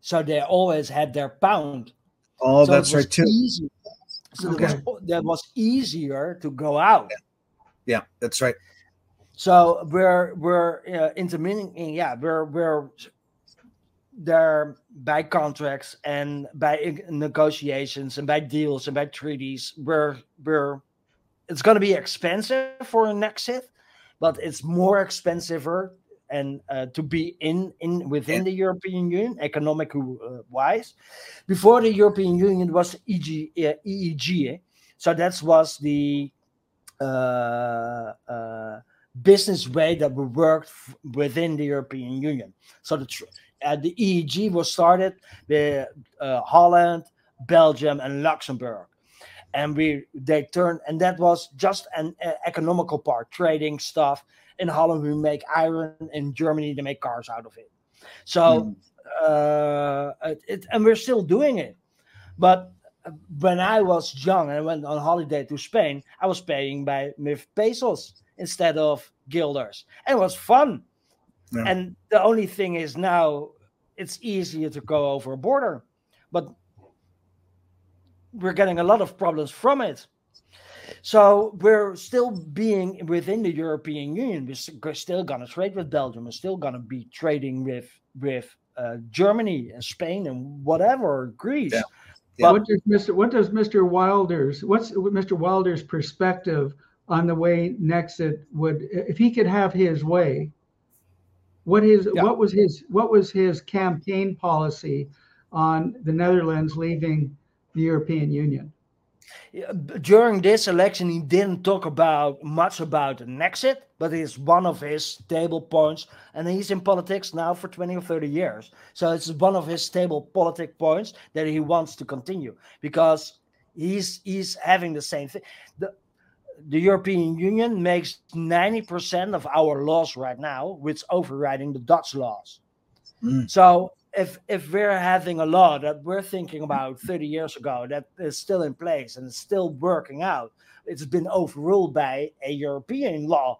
so they always had their pound. Oh, so that's right too. Easy. So Okay. that, was, that was easier to go out. Yeah, that's right. So we're we're uh, intervening. Yeah, we're we're there by contracts and by negotiations and by deals and by treaties. We're we're it's going to be expensive for an exit, but it's more expensiver and uh, to be in in within the European Union, economic uh, wise. Before the European Union was EG, uh, EEG, eh? so that was the uh, uh, business way that we worked f- within the European Union. So the tr- uh, the EEG was started with uh, Holland, Belgium, and Luxembourg, and we they turned and that was just an uh, economical part, trading stuff. In Holland, we make iron. In Germany, they make cars out of it. So, uh, it, it, and we're still doing it. But uh, when I was young and I went on holiday to Spain, I was paying by with pesos instead of guilders. And it was fun. Yeah. And the only thing is now it's easier to go over a border, but we're getting a lot of problems from it. So we're still being within the European Union. We're still gonna trade with Belgium. We're still gonna be trading with with uh, Germany and Spain and whatever Greece. Yeah. But what does Mr. What does Mr. Wilders what's Mr. Wilders' perspective on the way Nexit would if he could have his way? What his Yeah. what was his what was his campaign policy on the Netherlands leaving the European Union? During this election, he didn't talk about much about an exit, but it's one of his stable points. And he's in politics now for 20 or 30 years. So it's one of his stable politic points that he wants to continue because he's he's having the same thing. The, the European Union makes 90% of our laws right now, which overriding the Dutch laws. Mm. So if if we're having a law that we're thinking about 30 years ago that is still in place and still working out, it's been overruled by a European law.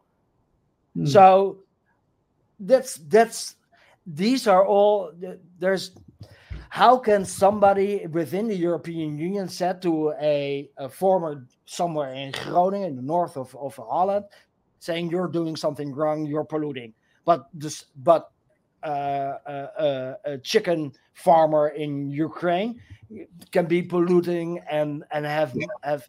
Hmm. So that's that's these are all there's how can somebody within the European Union said to a, a former somewhere in Groningen in the north of, of Holland saying you're doing something wrong, you're polluting. But this but uh, a chicken farmer in Ukraine can be polluting and and have have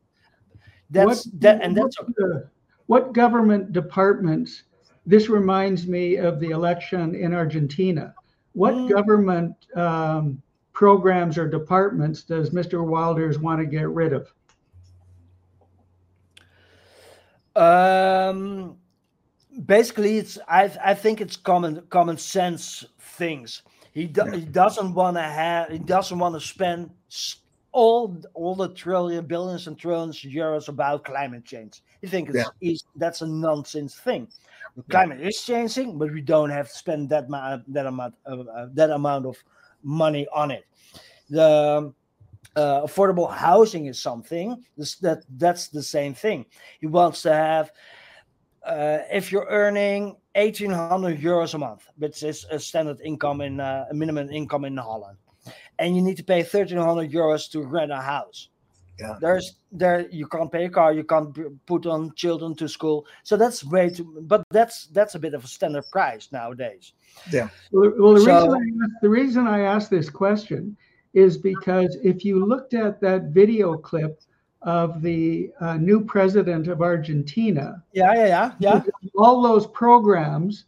that's that and that's what, uh, what government departments this reminds me of the election in Argentina. What Mm. government um, programs or departments does Mr. Wilders want to get rid of? Um, basically, it's I I think it's common common sense things. He do, Yeah. he doesn't want to have he doesn't want to spend all all the trillion billions and trillions of euros about climate change. He thinks it's, he's, that's a nonsense thing. The climate is changing, but we don't have to spend that ma- that amount of, uh, that amount of money on it. The uh, affordable housing is something this, that that's the same thing. He wants to have uh, if you're earning 1800 euros a month, which is a standard income in uh, a minimum income in Holland, and you need to pay 1300 euros to rent a house. Yeah. There's there you can't pay a car, you can't put on children to school, so that's way too. But that's that's a bit of a standard price nowadays. Well, well the, So- reason I asked, the reason I asked this question is because if you looked at that video clip of the uh, new president of Argentina, Yeah, yeah, yeah, yeah. all those programs,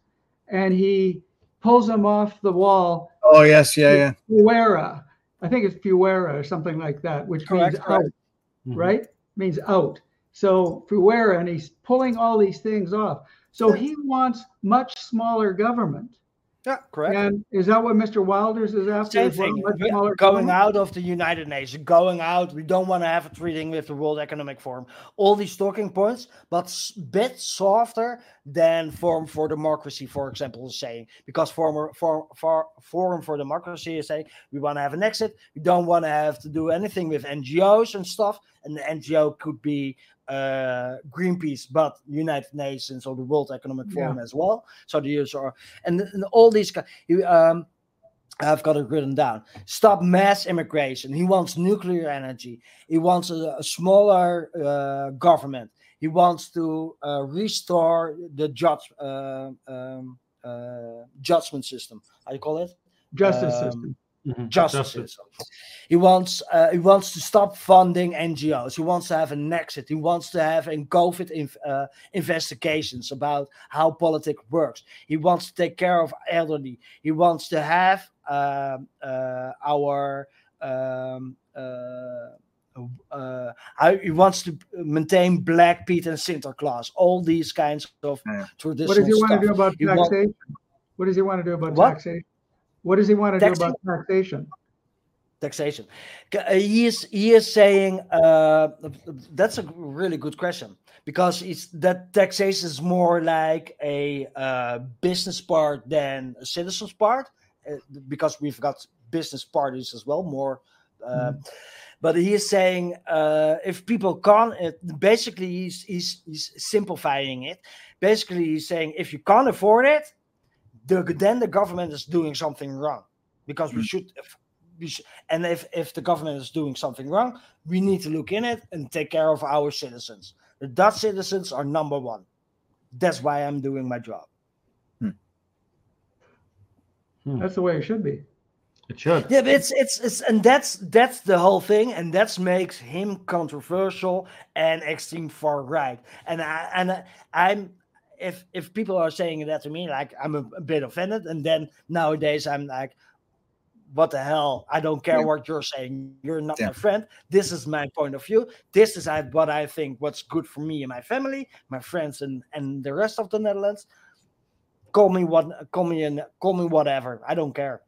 and he pulls them off the wall. Oh yes, yeah, yeah. Fuera, I think it's Fuera or something like that, which Correct, means correct. out, right? Means out. So Fuera, and he's pulling all these things off. So he wants much smaller government. Yeah, correct. And is that what Mr. Wilders is after? Same as well? thing. Much Going out of the United Nations, going out. We don't want to have a treating with the World Economic Forum. All these talking points, but s- bit softer than Forum for Democracy, for example, is saying. Because Forum for, for, Forum for Democracy is saying we want to have an exit. We don't want to have to do anything with NGOs and stuff. And the NGO could be uh, Greenpeace, but United Nations or the World Economic Yeah. Forum as well. So the US are and, and all these. Um, I've got it written down. Stop mass immigration. He wants nuclear energy. He wants a, a smaller uh, government. He wants to uh, restore the judge, uh, um, uh, judgment system. How do you call it? Justice Um, system. Mhm. justice system. He wants uh, he wants to stop funding NGOs. He wants to have an exit. He wants to have in COVID inv- uh, investigations about how politics works. He wants to take care of elderly. He wants to have um, uh, our um, uh, uh, how- he wants to maintain Black Pete and Sinterklaas. All these kinds of Yeah. What does he want stuff. to do about He want- taxation? What does he want to do about What? taxation? What does he want to do about taxation? taxation. Uh, He is he is saying uh, that's a really good question because it's that taxation is more like a uh, business part than a citizens part uh, because we've got business parties as well more. Uh, But he is saying uh, if people can't, basically he's, he's he's simplifying it. Basically, he's saying if you can't afford it, the, then the government is doing something wrong because we hmm. should we should, and if if the government is doing something wrong, we need to look in it and take care of our citizens. The Dutch citizens are number one. That's why I'm doing my job. Hmm. Hmm. That's the way it should be. It should. Yeah, but it's it's it's and that's that's the whole thing, and that makes him controversial and extreme far right. And I and I, I'm if if people are saying that to me, like I'm a, a bit offended, and then nowadays I'm like, what the hell? I don't care Yeah. what you're saying. You're not Yeah. my friend. This is my point of view. This is I, what I think. What's good for me and my family, my friends, and and the rest of the Netherlands. Call me what, call me and call me whatever. I don't care.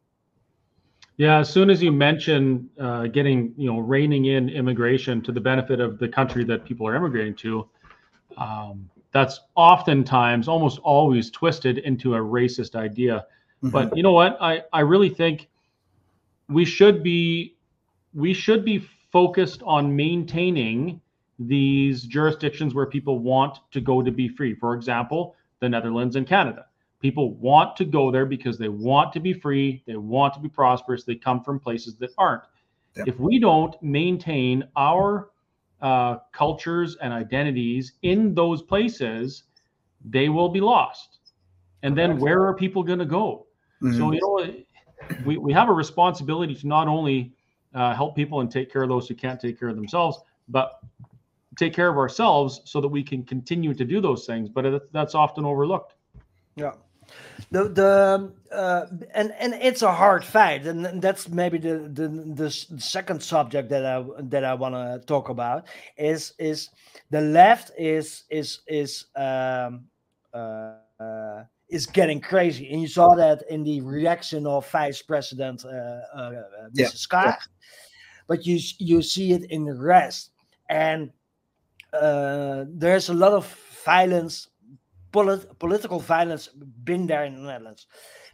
Yeah, as soon as you mention uh, getting, you know, reining in immigration to the benefit of the country that people are immigrating to, um, that's oftentimes, almost always, twisted into a racist idea. Mm-hmm. But you know what? I I really think we should be we should be focused on maintaining these jurisdictions where people want to go to be free. For example, the Netherlands and Canada. People want to go there because they want to be free, they want to be prosperous, they come from places that aren't. Yep. If we don't maintain our uh, cultures and identities in those places, they will be lost. And then where are people going to go? Mhm. So, you know, we, we have a responsibility to not only uh, help people and take care of those who can't take care of themselves, but take care of ourselves so that we can continue to do those things. But that's often overlooked. Yeah. The the uh, and and it's a hard fight, and that's maybe the the, the second subject that I that I want to talk about is is the left is is is um uh, uh is getting crazy, and you saw that in the reaction of Vice President uh, uh, uh, Yeah, Mrs. Kaag, but you you see it in the rest, and uh, there's a lot of violence polit- political violence been there in the Netherlands.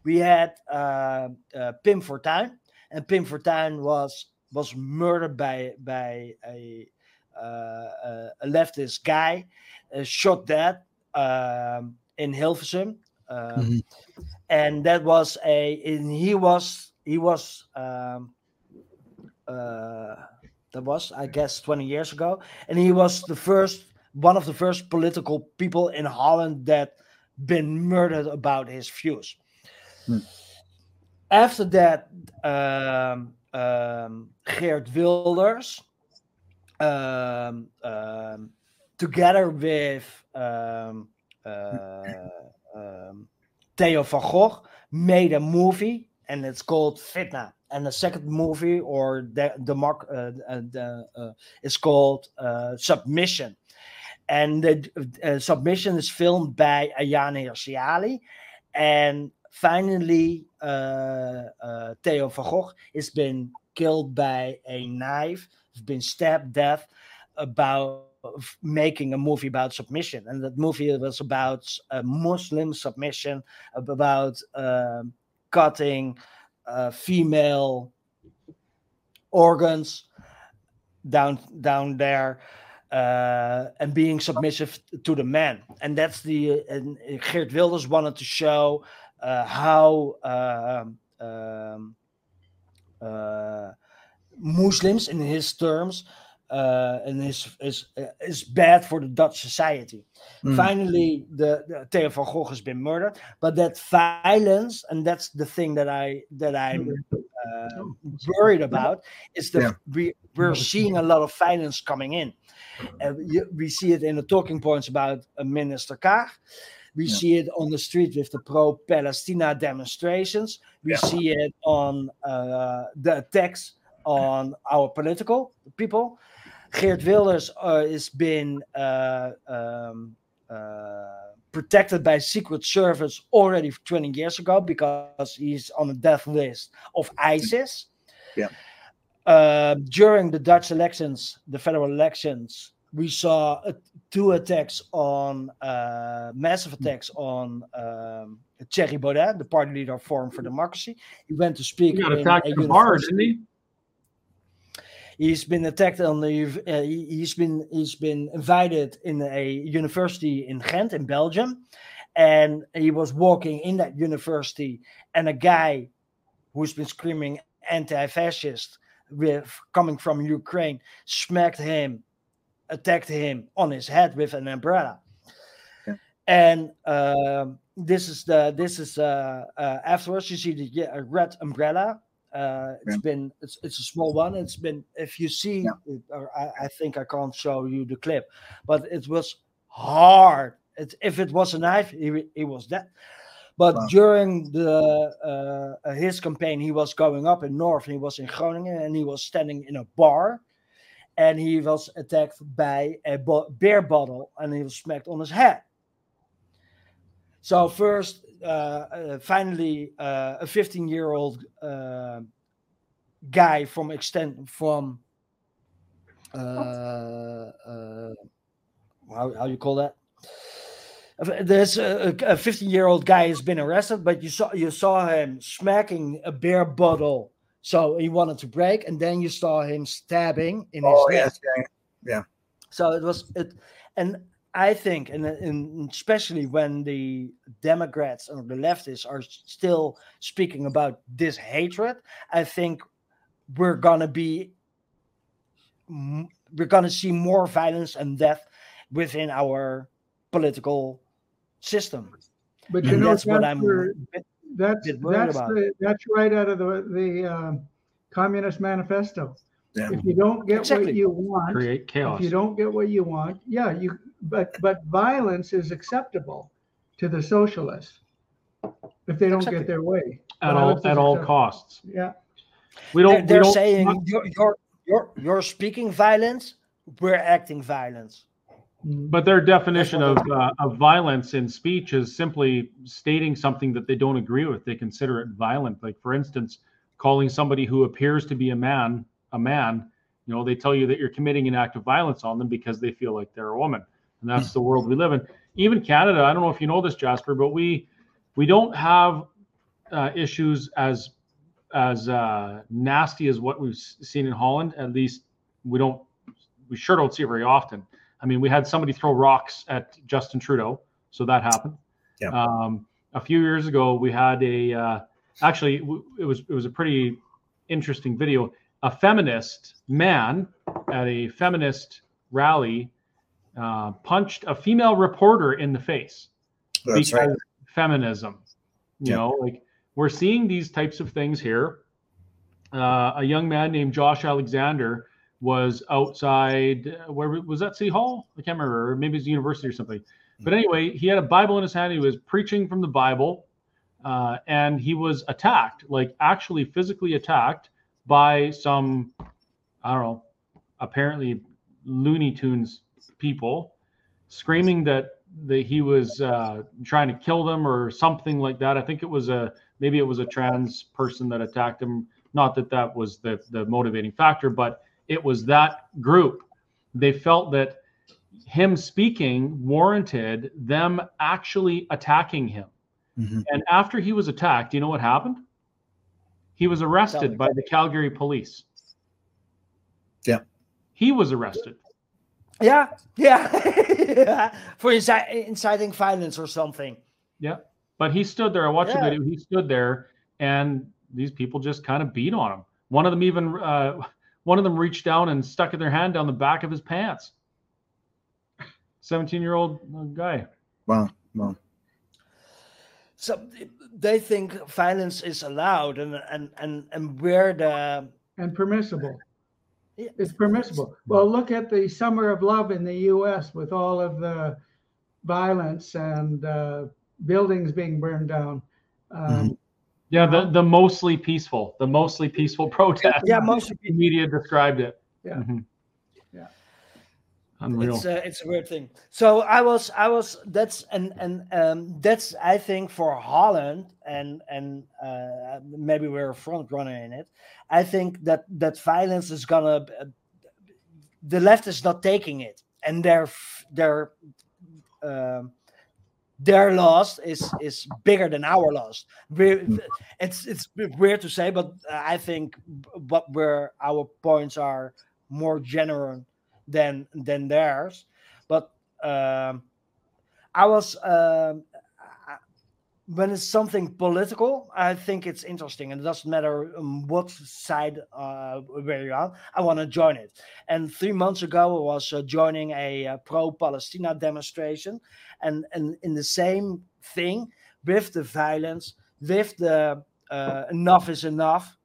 We had uh, uh, Pim Fortuyn, and Pim Fortuyn was was murdered by by a uh, a- leftist guy, uh, shot dead um, in Hilversum, um, Mhm. and that was a and he was he was um, uh, that was I guess twenty years ago, and he was the first one of the first political people in Holland that been murdered about his views. Hmm. After that, um, um, Geert Wilders, um, um, together with um, uh, um, Theo van Gogh, made a movie, and it's called Fitna. And the second movie, or the the mark, uh, uh, the, uh, is called uh, Submission and the uh, submission is filmed by Ayaan Hirsi Ali. And finally, uh, uh, Theo van Gogh has been killed by a knife, been stabbed death about making a movie about submission. And that movie was about uh, Muslim submission, about um, cutting uh, female organs down down there uh, and being submissive to the man. And that's the and Geert Wilders wanted to show uh, how um, um, uh, Muslims in his terms, uh, and is is is bad for the Dutch society. Mm. Finally, the, the Theo van Gogh has been murdered, but that violence, and that's the thing that I that I'm uh, worried about, is the Yeah. We're seeing a lot of violence coming in. And we see it in the talking points about uh, Minister Kaag. We Yeah. see it on the street with the pro-Palestina demonstrations. We Yeah. see it on uh, the attacks on our political people. Geert Wilders uh, has been uh, um, uh, protected by Secret Service already 20 years ago because he's on the death list of ISIS. Yeah. Uh, during the Dutch elections, the federal elections, we saw uh, two attacks on uh, massive attacks on um, Thierry the party leader of Forum for Democracy. He went to speak He got in attacked a bar, didn't he? He's been attacked on the. Uh, he- he's been he's been invited in a university in Ghent in Belgium, and he was walking in that university, and a guy who's been screaming anti-fascist with coming from Ukraine smacked him, attacked him on his head with an umbrella, and um, this is the this is uh, uh, afterwards you see the yeah, red umbrella. Uh, it's Yeah. been it's, it's a small one. It's been if you see Yeah. it, or I, I think i can't show you the clip but it was hard. It, if it was a knife he, he was dead but Wow. during the uh, uh, his campaign he was going up in north he was in groningen and he was standing in a bar and he was attacked by a bo- beer bottle and he was smacked on his head so first, uh, uh, finally, uh, a 15-year-old uh, guy from extent from uh, uh, how how you call that? There's a 15-year-old guy has been arrested, but you saw you saw him smacking a beer bottle, so he wanted to break, and then you saw him stabbing in his Oh, neck. yes. yeah. So it was it, and I think, and, and especially when the Democrats or the leftists are still speaking about this hatred, I think we're gonna be we're gonna see more violence and death within our political system. But And you know, That's what I'm. Jasper, that's that's about. the, that's right out of the the um, Communist Manifesto. Yeah. If you don't get Exactly. what you want, Create chaos. if you don't get what you want, yeah, you but but violence is acceptable to the socialists if they don't Exactly. get their way. at Violence all is at all costs. Yeah. We don't. we they're don't- saying you're, you're you're you're speaking violence, we're acting violence. Mm. But their definition of, uh, of violence in speech is simply stating something that they don't agree with. They consider it violent. Like, for instance, calling somebody who appears to be a man a man, you know, they tell you that you're committing an act of violence on them because they feel like they're a woman. And that's the world we live in. Even Canada, I don't know if you know this, Jasper, but we we don't have uh, issues as as uh, nasty as what we've seen in Holland. At least we don't we sure don't see it very often. I mean, we had somebody throw rocks at Justin Trudeau, so that happened. Yeah. Um, a few years ago, we had a uh, actually it was it was a pretty interesting video. A feminist man at a feminist rally uh, punched a female reporter in the face That's right. feminism. You Yeah. know, like we're seeing these types of things here. Uh, a young man named Josh Alexander was outside. Where was that? City Hall? I can't remember. Or maybe it's university or something. But anyway, he had a Bible in his hand. He was preaching from the Bible, uh, and he was attacked, like actually physically attacked by some, I don't know, apparently Looney Tunes people, screaming that that he was uh, trying to kill them or something like that. I think it was a maybe it was a trans person that attacked him. Not that that was the the motivating factor, but it was that group. They felt that him speaking warranted them actually attacking him. Mhm. And after he was attacked, you know what happened? He was arrested by the Calgary police. Yeah. He was arrested. Yeah, yeah, for inci- inciting violence or something. Yeah. But he stood there. I watched Yeah. the video. He stood there and these people just kind of beat on him. One of them even uh, one of them reached down and stuck their hand down the back of his pants. 17 year old guy. Wow. Wow. So they think violence is allowed and and and and where the and permissible. Yeah. It's permissible. Well, look at the Summer of Love in the U.S. with all of the violence and uh, buildings being burned down. Um, Yeah, the, the mostly peaceful, the mostly peaceful protest. yeah mostly The media described it. Yeah. Mhm. Yeah. Unreal. it's a, it's a weird thing so i was i was that's and and um that's i think for holland and and uh maybe we're a front runner in it i think that that violence is gonna uh, the left is not taking it and their f- their um their loss is is bigger than our loss we, it's it's weird to say but i think what where our points are more genuine than than theirs. But um, I was um, when it's something political, I think it's interesting, and it doesn't matter um, what side uh, where you're on. I want to join it. And three months ago, I was uh, joining a uh, pro-Palestina demonstration, and and in the same thing with the violence, with the uh, enough is enough,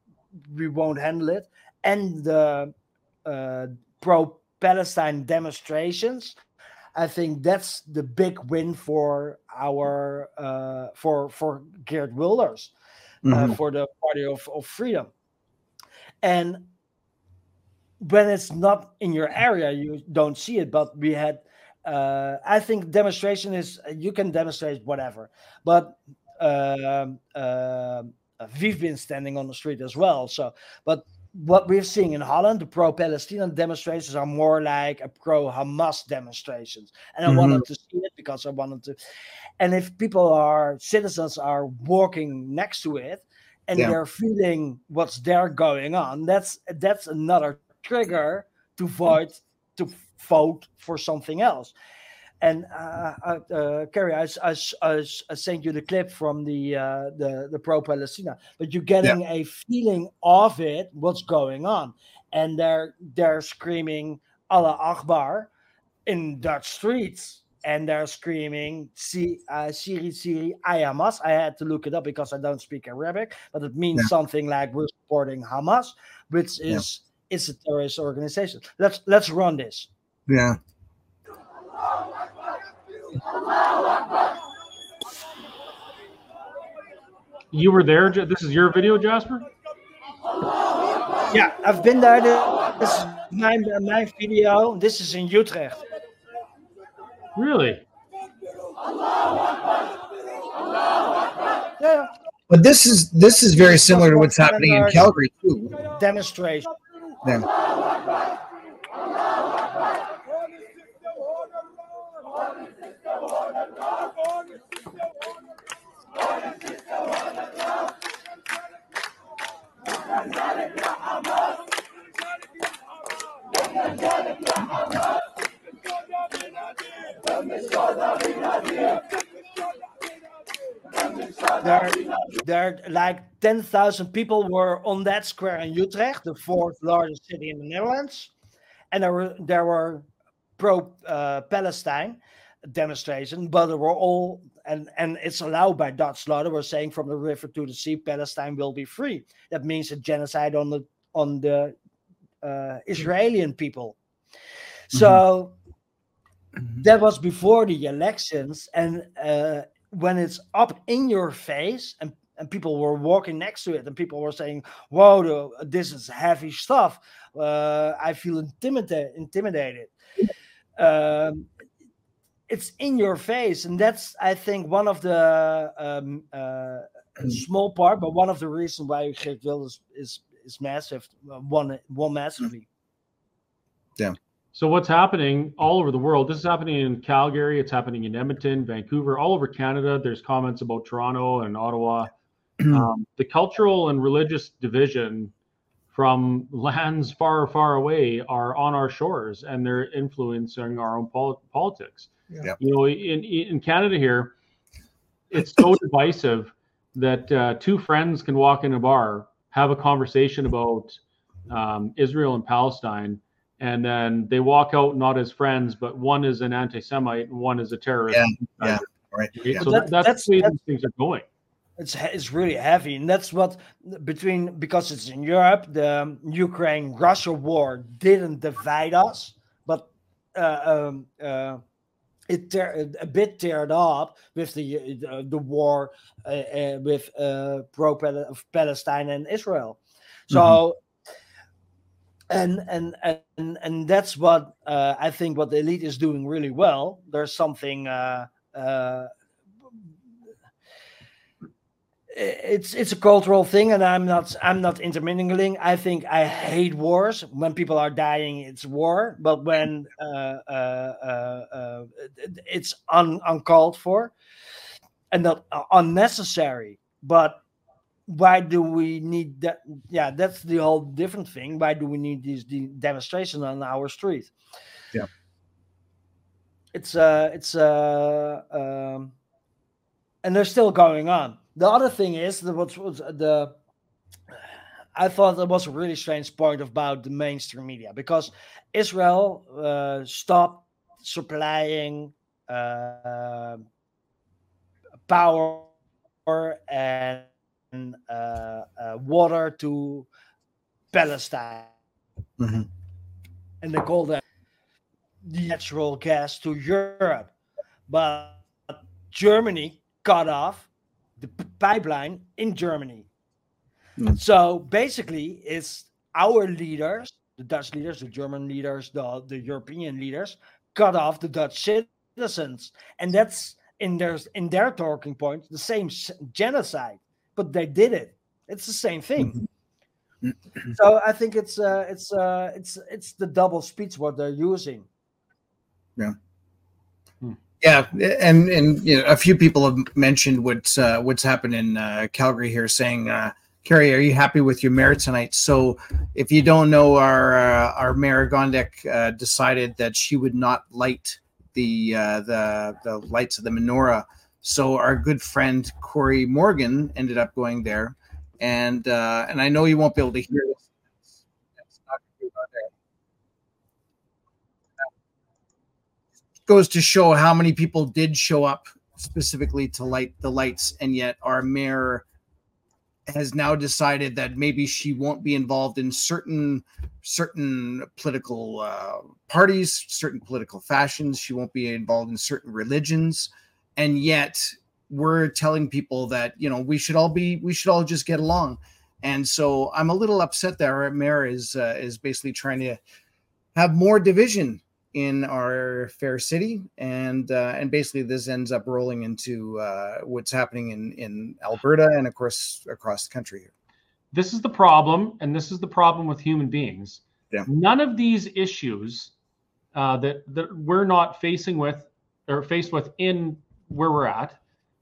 we won't handle it, and the uh, pro Palestine demonstrations. I think that's the big win for our uh, for for Geert Wilders Mhm. uh, for the Party of, of Freedom. And when it's not in your area, you don't see it. But we had, uh, I think, demonstration is you can demonstrate whatever, but um, um, we've been standing on the street as well. So, but what we're seeing in Holland, the pro-Palestinian demonstrations are more like a pro-Hamas demonstrations, and I mm-hmm. wanted to see it because I wanted to. And if people are citizens are walking next to it, and Yeah. they're feeling what's there going on, that's that's another trigger to vote to vote for something else. And uh, uh, uh, Kerry, I sent you the clip from the uh, the, the pro Palestina, but you're getting a feeling of it, what's going on, and they're they're screaming Allah Akbar in Dutch streets, and they're screaming "Si- uh, Siri Siri I Hamas. I had to look it up because I don't speak Arabic, but it means Yeah. something like we're supporting Hamas, which Yeah. is is a terrorist organization. Let's let's run this. Yeah. You were there. This is your video, Jasper. Yeah, I've been there. This is my, my video. This is in Utrecht. Really? Yeah, But this is this is very similar to what's happening in Calgary too. demonstration. Yeah. There, there, like ten thousand people were on that square in Utrecht, the fourth largest city in the Netherlands, and there were there were pro uh, Palestine demonstrations, but they were all and and it's allowed by Dutch law. They were saying from the river to the sea, Palestine will be free. That means a genocide on the on the uh, Israeli people. So that was before the elections, and uh, when it's up in your face, and and people were walking next to it, and people were saying, "Whoa, this is heavy stuff." Uh, I feel intimidated. Intimidated. Um, it's in your face, and that's I think one of the um, uh, small part, but one of the reasons why Geert Wilders is is massive. uh, One one massively. So what's happening all over the world? This is happening in Calgary. It's happening in Edmonton, Vancouver, all over Canada. There's comments about Toronto and Ottawa. um, the cultural and religious division from lands far, far away are on our shores, and they're influencing our own pol- politics. Yeah. You know, in in Canada here, it's so divisive that uh, two friends can walk in a bar have a conversation about um, Israel and Palestine, and then they walk out not as friends, but one is an anti-Semite and one is a terrorist. Yeah, yeah, right. Yeah. So That- that, that's, that's- the way that's- these things are going. it's it's really heavy and that's what between because it's in europe the ukraine russia war didn't divide us but uh, um, uh, it tear, a bit teared up with the uh, the war uh, uh, with uh, pro palestine and israel so and and and and that's what uh, i think what the elite is doing really well. There's something uh, uh, it's it's a cultural thing and i'm not i'm not intermingling. I think i hate wars. When people are dying it's war. But when uh, uh, uh, it's un, uncalled for and not unnecessary. But why do we need that yeah that's the whole different thing. Why do we need these de- demonstrations on our street Yeah. it's uh it's uh um and they're still going on. The other thing is that what's, what's the I thought that was a really strange point about the mainstream media because Israel uh, stopped supplying uh, power and water to Palestine, Mhm. and they call that natural gas to Europe, but Germany cut off the pipeline in Germany. Mm. So basically, it's our leaders, the Dutch leaders, the German leaders, the, the European leaders, cut off the Dutch citizens, and that's in their in their talking point the same genocide. But they did it. It's the same thing. so I think it's uh, it's uh, it's it's the double speech what they're using. Yeah, Yeah, and and you know, a few people have mentioned what's uh, what's happened in uh, Calgary here, saying, uh, "Kerry, are you happy with your mayor tonight?" So, if you don't know, our uh, our mayor Gondek uh, decided that she would not light the uh, the the lights of the menorah. So, our good friend Corey Morgan ended up going there, and uh, and I know you won't be able to hear this. There. goes to show how many people did show up specifically to light the lights and yet our mayor has now decided that maybe she won't be involved in certain certain political uh, parties certain political fashions she won't be involved in certain religions and yet we're telling people that you know we should all be we should all just get along and so i'm a little upset that our mayor is uh, is basically trying to have more division in our fair city and uh, and basically this ends up rolling into uh, what's happening in in Alberta and of course across the country here. this is the problem, and this is the problem with human beings. Yeah. None of these issues uh, that that we're not facing with or faced with in where we're at,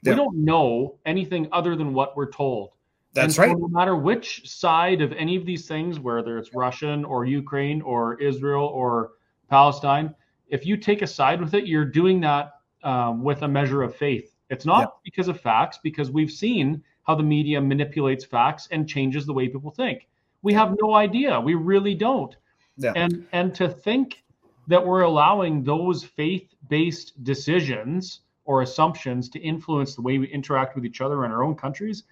Yeah. we don't know anything other than what we're told. That's so right. No matter which side of any of these things, whether it's Russian or Ukraine or Israel or Palestine, if you take a side with it, you're doing that um, with a measure of faith. It's not Yeah. because of facts, because we've seen how the media manipulates facts and changes the way people think. We have no idea. We really don't. Yeah. And and to think that we're allowing those faith-based decisions or assumptions to influence the way we interact with each other in our own countries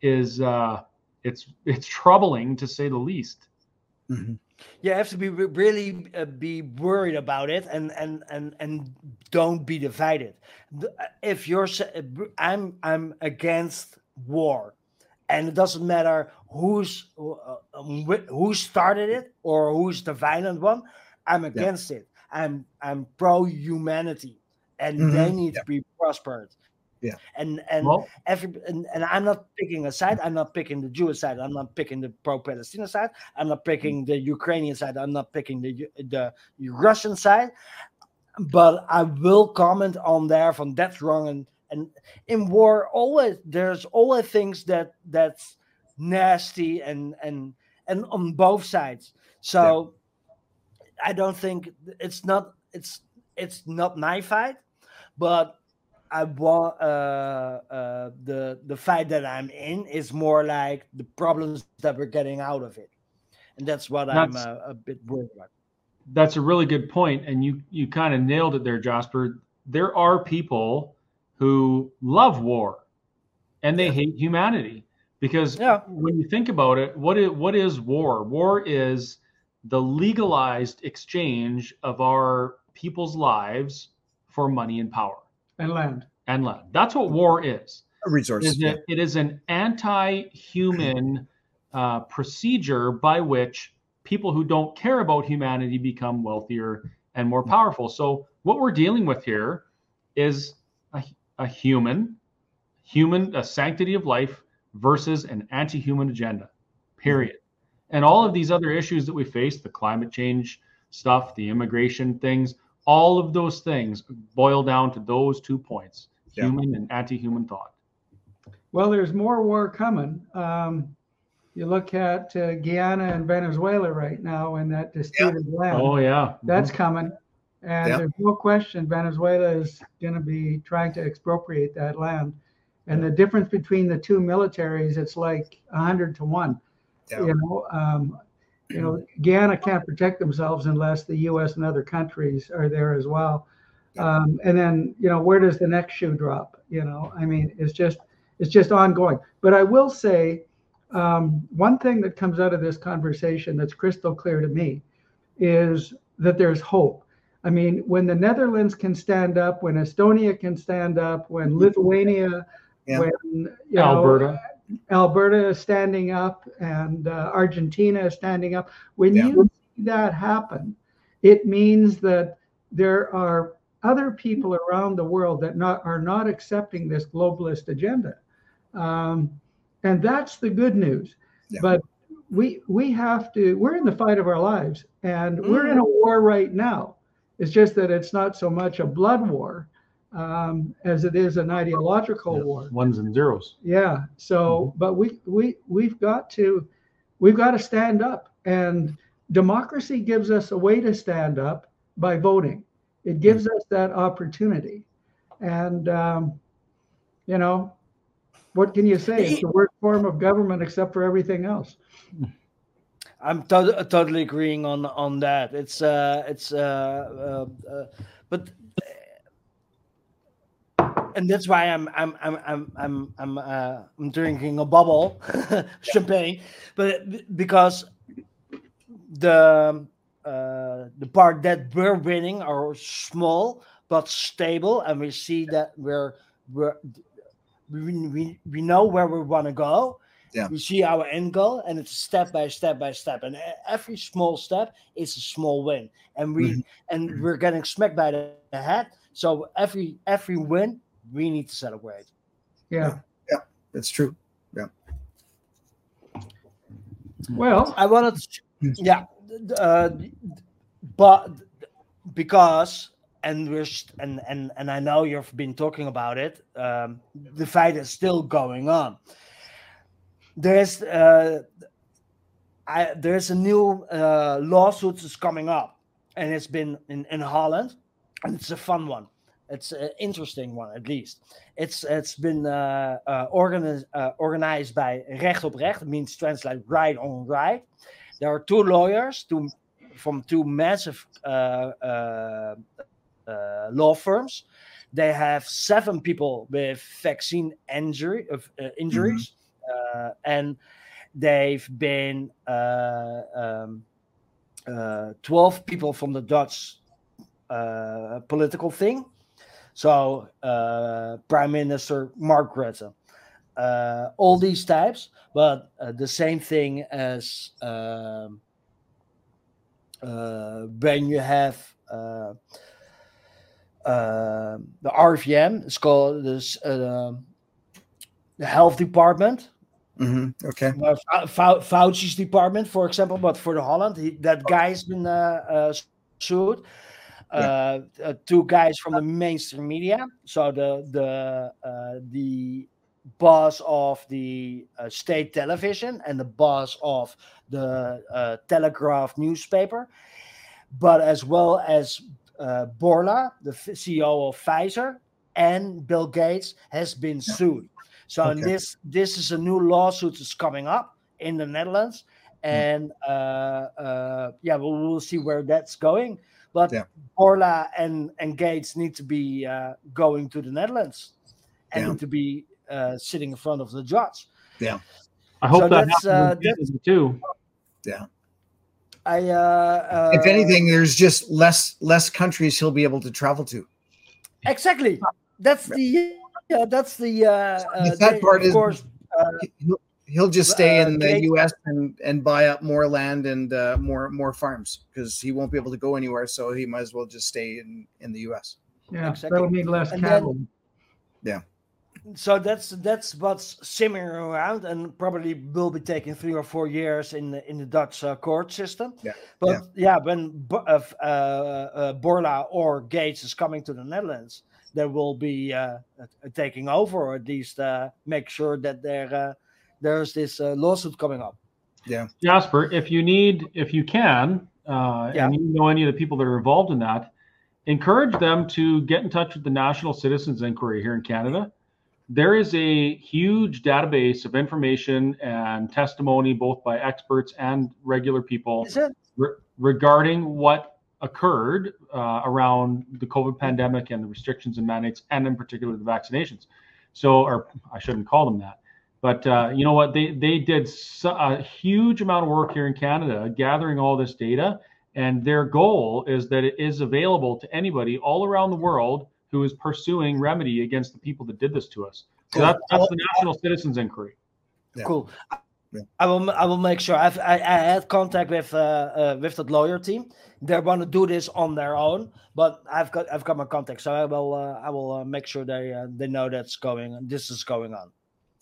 is uh, it's it's troubling to say the least. Mhm. you have to be really uh, be worried about it and and and and don't be divided uh, if you're uh, i'm i'm against war and it doesn't matter who's uh, um, who started it or who's the violent one i'm against it i'm i'm pro humanity and they Mhm. need to be prospered Yeah. and and Well, every and, and I'm not picking a side. I'm not picking the Jewish side. I'm not picking the pro-Palestinian side. I'm not picking the Ukrainian side. I'm not picking the the Russian side. But I will comment on there from that's wrong and and in war always there's always things that that's nasty and and and on both sides. So I don't think it's not it's it's not my fight, but I want uh, uh, the the fight that I'm in is more like the problems that we're getting out of it, and that's what that's, I'm uh, a bit worried about. That's a really good point, and you you kind of nailed it there, Jasper. There are people who love war, and they yeah. hate humanity because yeah. when you think about it, what is what is war? War is the legalized exchange of our people's lives for money and power and land and land. That's what war is. A resource. It is, yeah. it is an anti-human uh, procedure by which people who don't care about humanity become wealthier and more powerful. So what we're dealing with here is a, a human, human, a sanctity of life versus an anti-human agenda. Period. And all of these other issues that we face, the climate change stuff, the immigration things, all of those things boil down to those two points yeah. human and anti human thought. Well, there's more war coming. Um, you look at uh, Guyana and Venezuela right now and that disputed yeah. land. Oh, yeah. That's mm-hmm. coming. And yeah. there's no question Venezuela is going to be trying to expropriate that land. And the difference between the two militaries, it's like 100 to 1. You know, um, you know, Guyana can't protect themselves unless the U.S. and other countries are there as well. Um, and then, you know, where does the next shoe drop? You know, I mean, it's just it's just ongoing. But I will say um, one thing that comes out of this conversation that's crystal clear to me is that there's hope. I mean, when the Netherlands can stand up, when Estonia can stand up, when Lithuania, yeah. when you know, Alberta, Alberta is standing up and uh, Argentina is standing up. When yeah. you see that happen, it means that there are other people around the world that not are not accepting this globalist agenda, um, and that's the good news. Yeah. But we we have to. We're in the fight of our lives, and mm. we're in a war right now. It's just that it's not so much a blood war um, as it is an ideological yeah, war. Ones and zeros. Yeah. So, mm-hmm. but we we we've got to we've got to stand up, and democracy gives us a way to stand up by voting. It gives mm-hmm. us that opportunity, and um, you know, what can you say? It's the worst form of government except for everything else. I'm to- totally agreeing on on that. It's uh, it's uh, uh, uh but and that's why I'm I'm I'm I'm I'm I'm, uh, I'm drinking a bubble champagne, but because the uh, the part that we're winning are small but stable, and we see that we're we're we we, we know where we want to go. Yeah. We see our end goal, and it's step by step by step, and every small step is a small win, and we mm-hmm. and we're getting smacked by the head. So every every win we need to celebrate. Yeah. Yeah, that's true. Yeah. Well, I wanted to, yeah, uh, but because and we're and and and I know you've been talking about it. Um, the fight is still going on. There's uh, I, there's a new uh, lawsuit that's coming up, and it's been in in Holland, and it's a fun one. It's an interesting one, at least. It's it's been uh, uh, organized uh, organized by Recht op Recht. Means translate right on right. There are two lawyers, two from two massive uh, uh, uh, law firms. They have seven people with vaccine injury of injuries, mm-hmm. and they've been um, 12 people from the Dutch political thing so uh, Prime Minister Mark Rutte, uh, all these types, but uh, the same thing as um, uh, when you have uh, uh, the RIVM, it's called this the health department. Mm-hmm. Okay. Fauci's department, for example, but for the Holland, he, that guy's been sued uh, uh, two guys from the mainstream media. So the the uh, the boss of the uh, state television and the boss of the uh, Telegraph newspaper, but as well as uh, Bourla, the CEO of Pfizer, and Bill Gates has been sued. So Okay. this this is a new lawsuit that's coming up in the Netherlands, Hmm. and uh, uh, yeah, we'll, we'll see where that's going. But Yeah. Bourla and and Gates need to be uh, going to the Netherlands and Yeah. need to be uh, sitting in front of the judge. Yeah. I hope So that that's, happens uh, in season too. I uh, if uh, anything, there's just less less countries he'll be able to travel to. exactly that's the yeah, that's the uh, uh, The sad they- part of is- course He'll, he'll just stay Uh, in the Gates- U.S. and and buy up more land and uh, more more farms because he won't be able to go anywhere. So he might as well just stay in in the U.S. Yeah, Exactly. that'll mean less And then- cattle. so that's that's what's simmering around and probably will be taking three or four years in the in the Dutch uh, court system. Yeah, But yeah, when Bo- uh, uh, uh, Bourla or Gates is coming to the Netherlands, they will be uh, a- a taking over or at least uh, make sure that there uh, there's this uh, lawsuit coming up. Yeah, Jasper, if you need, if you can, uh, Yeah. and you know any of the people that are involved in that, encourage them to get in touch with the National Citizens Inquiry here in Canada. There is a huge database of information and testimony, both by experts and regular people, re- regarding what occurred uh, around the COVID pandemic and the restrictions and mandates, and in particular the vaccinations. So, or I shouldn't call them that, but uh, you know what? They they did so, a huge amount of work here in Canada, gathering all this data, and their goal is that it is available to anybody all around the world who is pursuing remedy against the people that did this to us. So Cool. that, that's the National Citizens Inquiry. Yeah. Cool. Yeah. I will. I will make sure. I've, I, I had contact with uh, uh, with that lawyer team. They want to do this on their own, but I've got I've got my contact, so I will uh, I will uh, make sure they uh, they know that's going. This is going on.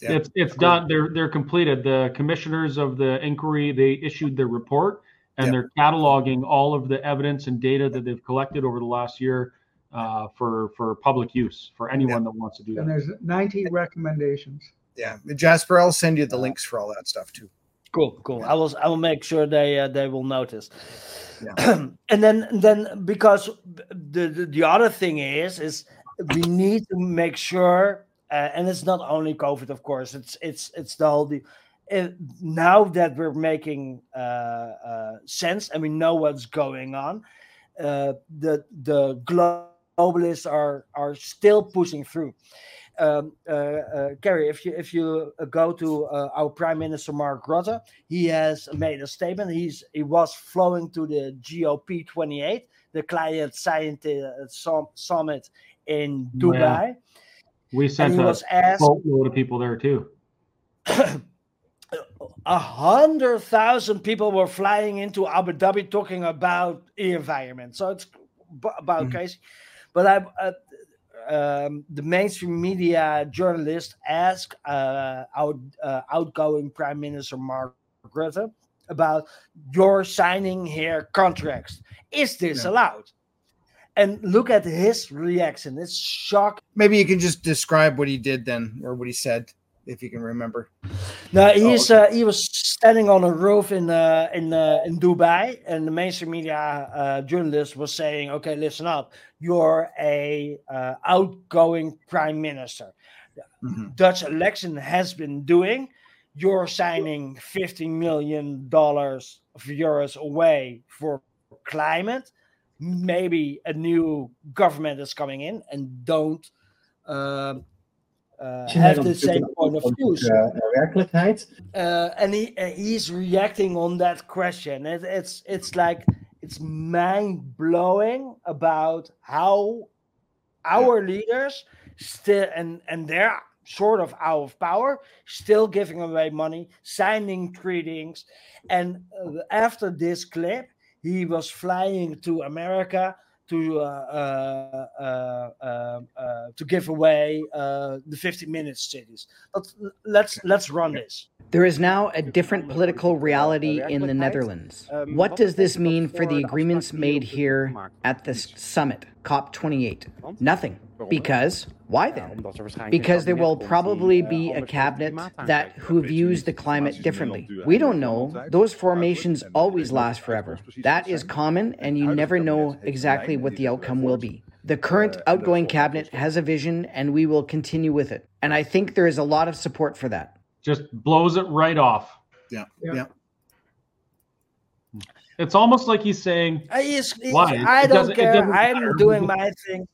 Yeah. It's it's done. They're they're completed. The commissioners of the inquiry they issued their report and Yeah. they're cataloging all of the evidence and data that they've collected over the last year uh, for for public use for anyone that wants to do And that. And there's 90 recommendations. Yeah, Jasper, I'll send you the links for all that stuff too. Cool, cool. I will I will make sure they uh, they will notice. Yeah. and then then because the, the the other thing is is we need to make sure, uh, and it's not only COVID, of course. It's it's it's the whole. The, it, now that we're making uh, uh, sense and we know what's going on, uh, the the globalists are are still pushing through. Um, uh, uh, Kerry, if you if you uh, go to uh, our Prime Minister Mark Rutte, he has made a statement. He's he was flowing to the COP 28, the Climate Scientist Summit in Dubai. yeah. We sent a asked boatload of people there too. a hundred thousand people were flying into Abu Dhabi talking about the environment. So it's about Mhm. crazy. But I, uh, um, the mainstream media journalist asked uh, our uh, outgoing Prime Minister Mark Rutte about your signing here contracts. Is this Yeah. allowed? And look at his reaction. It's shock. Maybe you can just describe what he did then, or what he said, if you can remember. No, he's uh, he was standing on a roof in uh, in uh, in Dubai, and the mainstream media uh, journalist was saying, "Okay, listen up. You're a uh, outgoing prime minister. Mhm. Dutch election has been doing. You're signing fifty million dollars of euros away for climate. Maybe a new government is coming in, and don't." um uh, have the same point of view. werkelijkheid. uh, and he uh, he's reacting on that question. It, it's it's like it's mind blowing about how our leaders still and and they're sort of out of power, still giving away money, signing treaties, and uh, after this clip, he was flying to America to uh, uh, uh, to give away uh, the 50 minutes cities. But let's let's run this. There is now a different political reality in the Netherlands. What does this mean for the agreements made here at the summit, COP28? Nothing. Because, why then? Because there will probably be a cabinet that who views the climate differently. We don't know. Those formations always last forever. That is common, and you never know exactly what the outcome will be. The current outgoing cabinet has a vision and we will continue with it. And I think there is a lot of support for that. Just blows it right off. Yeah. Yeah. Yeah. It's almost like he's saying, I, he's- he's- Why? I don't care. doesn't matter. I'm doing my thing.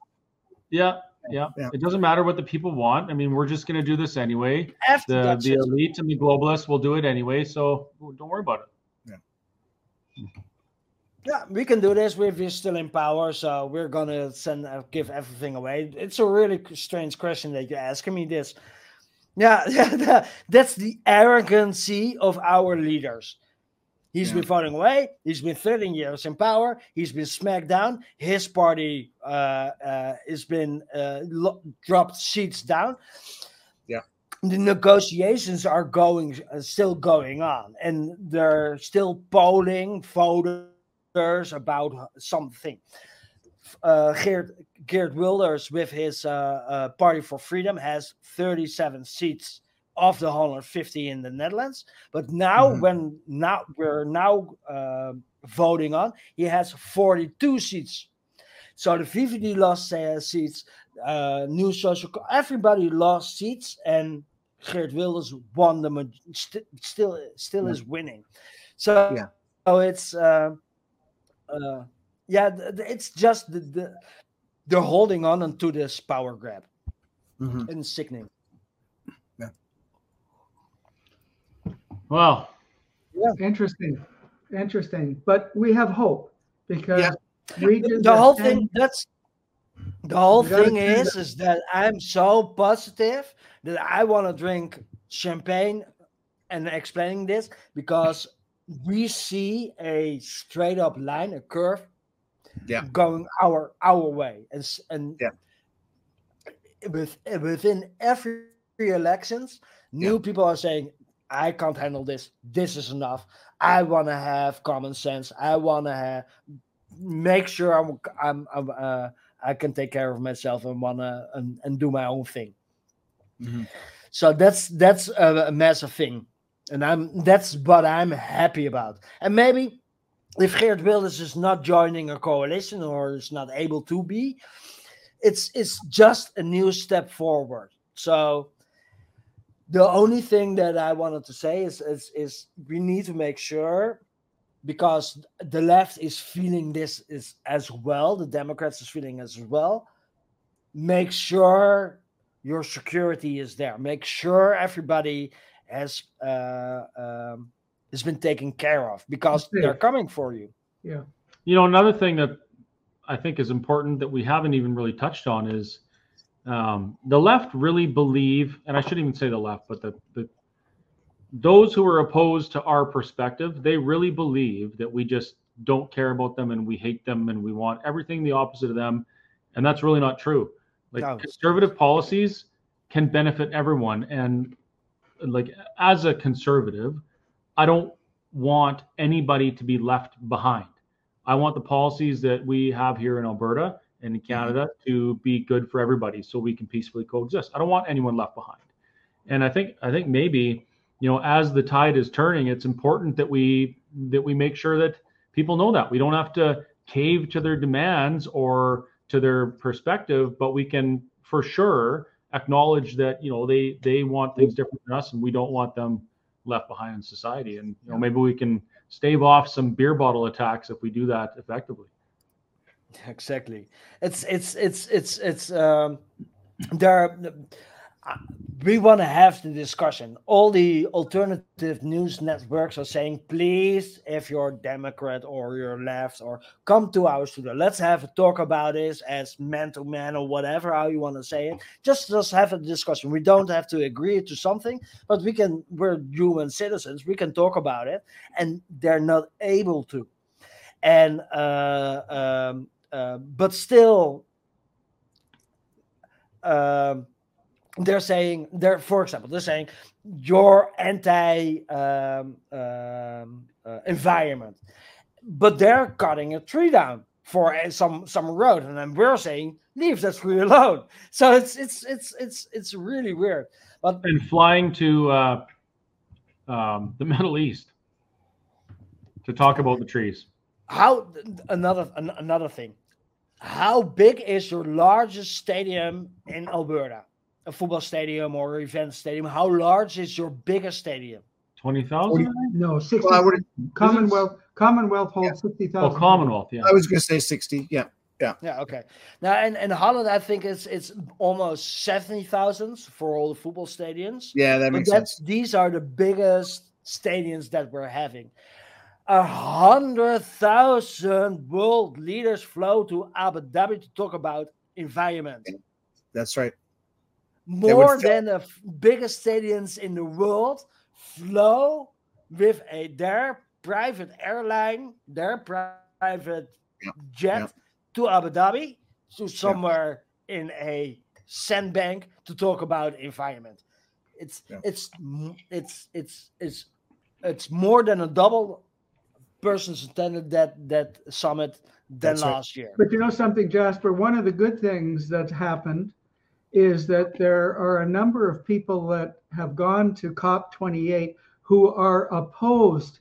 yeah, yeah, Yeah. It doesn't matter what the people want. I mean, we're just going to do this anyway. After The the shit, elite and the globalists will do it anyway. So don't worry about it. yeah, we can do this. We're, we're still in power, so we're gonna send uh, give everything away. It's a really strange question that you're asking me this. Yeah, yeah, that's the arrogancy of our leaders. He's Yeah. been voting away. He's been 13 years in power. He's been smacked down. His party uh, uh, has been uh, dropped seats down. Yeah. The negotiations are going, uh, still going on, and they're still polling voters about something. Uh, Geert, Geert Wilders, with his uh, uh, Party for Freedom, has 37 seats of the 150 in the Netherlands. But now, Mhm. when now we're now uh, voting on, he has 42 seats. So the VVD lost uh, seats, uh, New Social, everybody lost seats, and Geert Wilders won the maj- st- still still Yeah. is winning. So Yeah. so it's uh, uh, yeah, it's just the, the they're holding on to this power grab Mhm. and sickening. Well, Interesting, interesting. But we have hope because Yeah. regions the whole standing- thing that's the whole thing do is that. is that i'm so positive that i want to drink champagne and explaining this because we see a straight up line a curve Yeah. going our our way and and Yeah. with within every elections new people are saying i can't handle this. This is enough. I want to have common sense. I want to have make sure i'm i'm, I'm uh, i can take care of myself and want to and, and do my own thing. Mhm. so that's that's a, a massive thing. And i'm that's what i'm happy about. And maybe if Geert Wilders is not joining a coalition or is not able to be, it's it's just a new step forward. So the only thing that I wanted to say is is, is we need to make sure because the left is feeling this is as well, the Democrats is feeling as well. Make sure your security is there. Make sure everybody has uh, um, has been taken care of because they're coming for you. Yeah. you know, another thing that I think is important that we haven't even really touched on is um, the left really believe, and I shouldn't even say the left, but the, the those who are opposed to our perspective, they really believe that we just don't care about them and we hate them and we want everything the opposite of them, and that's really not true. Like No. conservative policies can benefit everyone, and like as a conservative, I don't want anybody to be left behind. I want the policies that we have here in Alberta in mm-hmm. Canada to be good for everybody so we can peacefully coexist. I don't want anyone left behind. And I think I think maybe, you know, as the tide is turning, it's important that we that we make sure that people know that. We don't have to cave to their demands or to their perspective, but we can for sure acknowledge that, you know, they they want things different than us and we don't want them left behind in society. And you know, maybe we can stave off some beer bottle attacks if we do that effectively. exactly. It's it's it's it's it's um there uh, we want to have the discussion. All the alternative news networks are saying please if you're democrat or you're left or come to our studio let's have a talk about this as man to man or whatever how you want to say it. Just just have a discussion. We don't have to agree to something but we can we're human citizens we can talk about it and they're not able to. And uh, um, uh, but still um, they're saying they're for example they're saying you're anti um, um, uh, environment but they're cutting a tree down for uh, some some road and then we're saying leave that tree alone so it's it's it's it's it's really weird but And flying to uh, um, the Middle East to talk about the trees. How another an, another thing how big is your largest stadium in Alberta? A football stadium or event stadium? How large is your biggest stadium? Twenty thousand. No, sixty. Well, I would- Commonwealth, Commonwealth Yeah. holds sixty Oh, thousand. Commonwealth. Yeah. I was going to say 60. Yeah. Yeah, Yeah. okay. Now in, in Holland, I think it's it's almost seventy thousand for all the football stadiums. Yeah, that But makes that's sense. these are the biggest stadiums that we're having. A hundred thousand world leaders flow to Abu Dhabi to talk about environment. That's right. More than the biggest stadiums in the world flow with a their private airline, their private Yeah, jet yeah. to Abu Dhabi, to somewhere in a sandbank to talk about environment. It's Yeah. it's it's it's it's it's more than a double persons attended that that summit than That's right. last year. But you know something, Jasper? One of the good things that's happened is that there are a number of people that have gone to COP28 who are opposed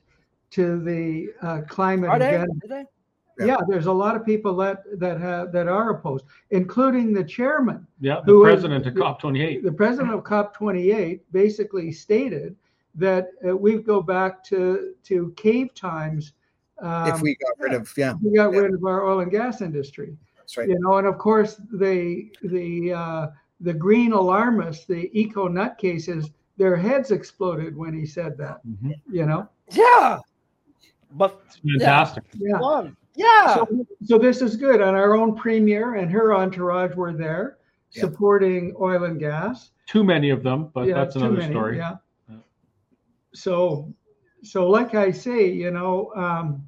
to the uh, climate Are they? agenda. Are they? Yeah. Yeah, there's a lot of people that that have that are opposed, including the chairman. Yeah. The Who is- president of COP twenty eight. The president of COP28 basically stated that uh, we go back to to cave times. Um, if we got rid of, yeah, we got yeah. rid of our oil and gas industry that's right. you know and of course the the uh, the green alarmists the eco nutcases their heads exploded when he said that Mhm. you know Yeah. But Fantastic. yeah fun. Yeah. so, so this is good and our own premier and her entourage were there Yeah. supporting oil and gas Too many of them, but yeah that's another many, story. yeah Yeah. So so like i say you know um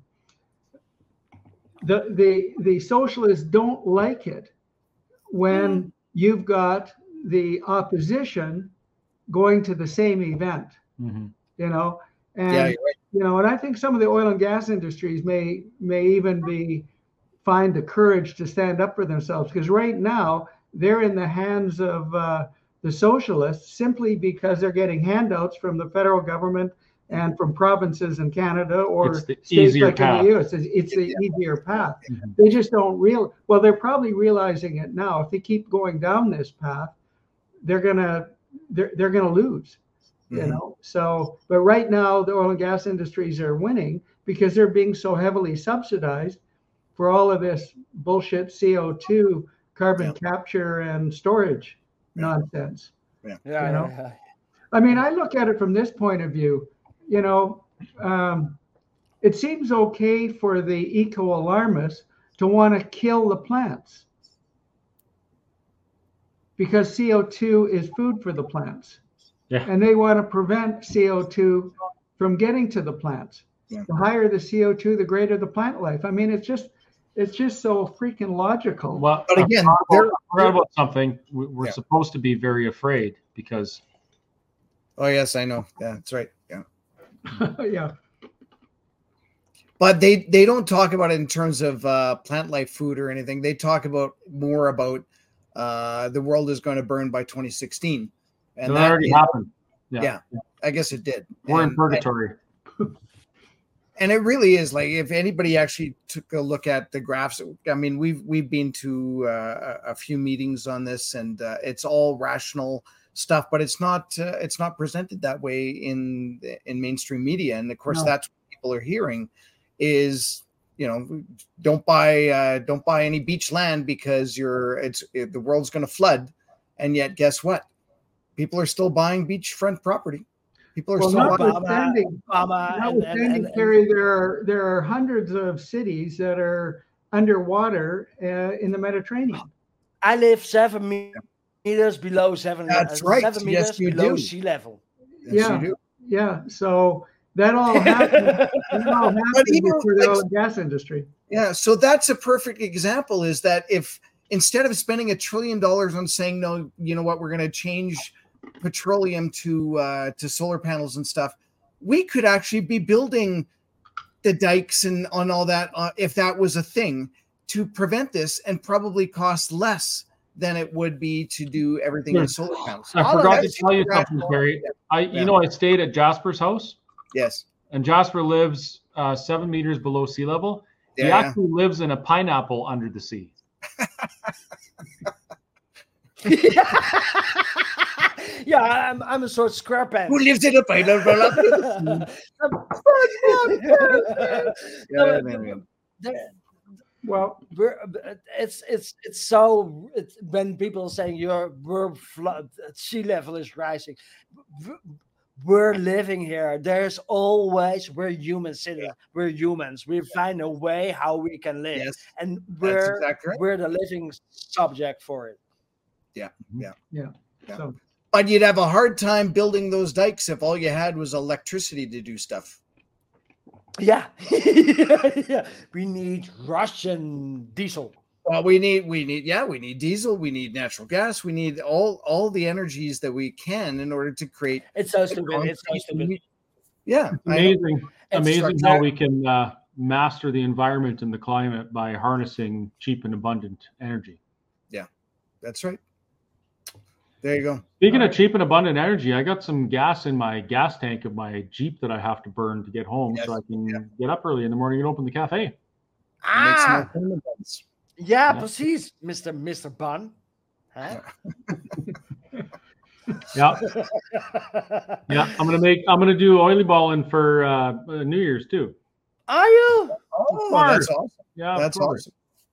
the the the socialists don't like it when you've got the opposition going to the same event Mhm. you know and Yeah, you're right. you know and i think some of the oil and gas industries may may even be find the courage to stand up for themselves because right now they're in the hands of uh, the socialists simply because they're getting handouts from the federal government and from provinces in canada or It's the states easier like path. in the US. It's, it's the Yeah. easier path. Mhm. They just don't real. Well, they're probably realizing it now. If they keep going down this path, they're gonna they're they're gonna lose. You Mhm. know. So, but right now the oil and gas industries are winning because they're being so heavily subsidized for all of this bullshit CO two carbon Yeah. capture and storage Yeah. Nonsense. yeah, you yeah, know? yeah. I mean, I look at it from this point of view. You know, um, it seems okay for the eco alarmists to want to kill the plants because CO2 is food for the plants. Yeah. And they want to prevent CO2 from getting to the plants. Yeah. The higher the CO2, the greater the plant life. I mean, it's just it's just so freaking logical. Well, But again, they're- forgot- I about something. We- We're Yeah. supposed to be very afraid because Oh, yes, I know. Yeah, that's right. Yeah. yeah. but they they don't talk about it in terms of uh, plant life food or anything. They talk about more about uh, the world is going to burn by 2016, and that that already is- happened. Yeah. Yeah. I guess it did. We're in purgatory. and it really is like if anybody actually took a look at the graphs. I mean, we've we've been to uh, a a few meetings on this, and uh, it's all rational stuff, but it's not uh, it's not presented that way in in mainstream media. And of course, No. that's what people are hearing is you know don't buy uh, don't buy any beach land because you're it's it, the world's going to flood, and yet guess what? People are still buying beachfront property. People are Well, still not buying. notwithstanding, Obama and, and, Notwithstanding, and, and Terry, there are there are hundreds of cities that are underwater uh, in the Mediterranean. I live seven meters below seven. That's uh, right. Seven Yes, meters you below do. sea level. Yes, Yeah. you do. Yeah, so that all happened. that all happened even, for the like- gas industry. Yeah, so that's a perfect example is that if instead of spending a trillion dollars on saying no, you know what, we're going to change petroleum to uh, to solar panels and stuff, we could actually be building the dikes and on all that uh, if that was a thing to prevent this and probably cost less than it would be to do everything Yeah. with solar panels. I All forgot to tell you something, Barry. I, Yeah. you know, I stayed at Jasper's house, Yes. and Jasper lives uh, seven meters below sea level. He Yeah. yeah. actually lives in a pineapple under the sea. yeah, I'm, I'm a sort of square pants. Who lives in a pineapple? No, Yeah, yeah, yeah. Well, we're, uh, it's it's it's so it's, when people are saying you're we're flood sea level is rising. We're living here. There's always we're humans, citizens. We're humans. We find a way how we can live. Yes, and we're exactly right. we're the living subject for it so But you'd have a hard time building those dikes if all you had was electricity to do stuff. yeah yeah we need russian diesel Well, we need we need yeah, we need diesel, we need natural gas, we need all all the energies that we can in order to create. it's so stupid it's so stupid Yeah, I. Amazing, amazing how we can uh, master the environment and the climate by harnessing cheap and abundant energy. Yeah. That's right. There you go. Speaking of cheap and abundant energy, I got some gas in my gas tank of my Jeep that I have to burn to get home, so I can yeah. get up early in the morning and open the cafe. Ah more fun than this. yeah, Yeah. precies mr mr bun huh? Yeah, yeah. I'm gonna make. I'm gonna do oliebollen for uh, uh, New Year's too. Are you? Oh, course. that's awesome. Yeah, That's course.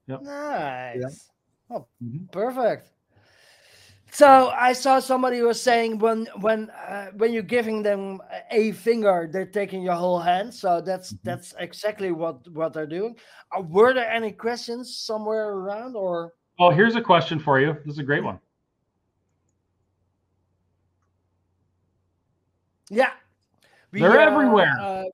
awesome. Nice. Oh, Mhm. perfect. So I saw somebody was saying when when uh, when you're giving them a finger, they're taking your whole hand. So that's Mhm. that's exactly what what they're doing. Uh, were there any questions somewhere around, or Oh, here's a question for you. This is a great one. yeah, We, They're uh, everywhere.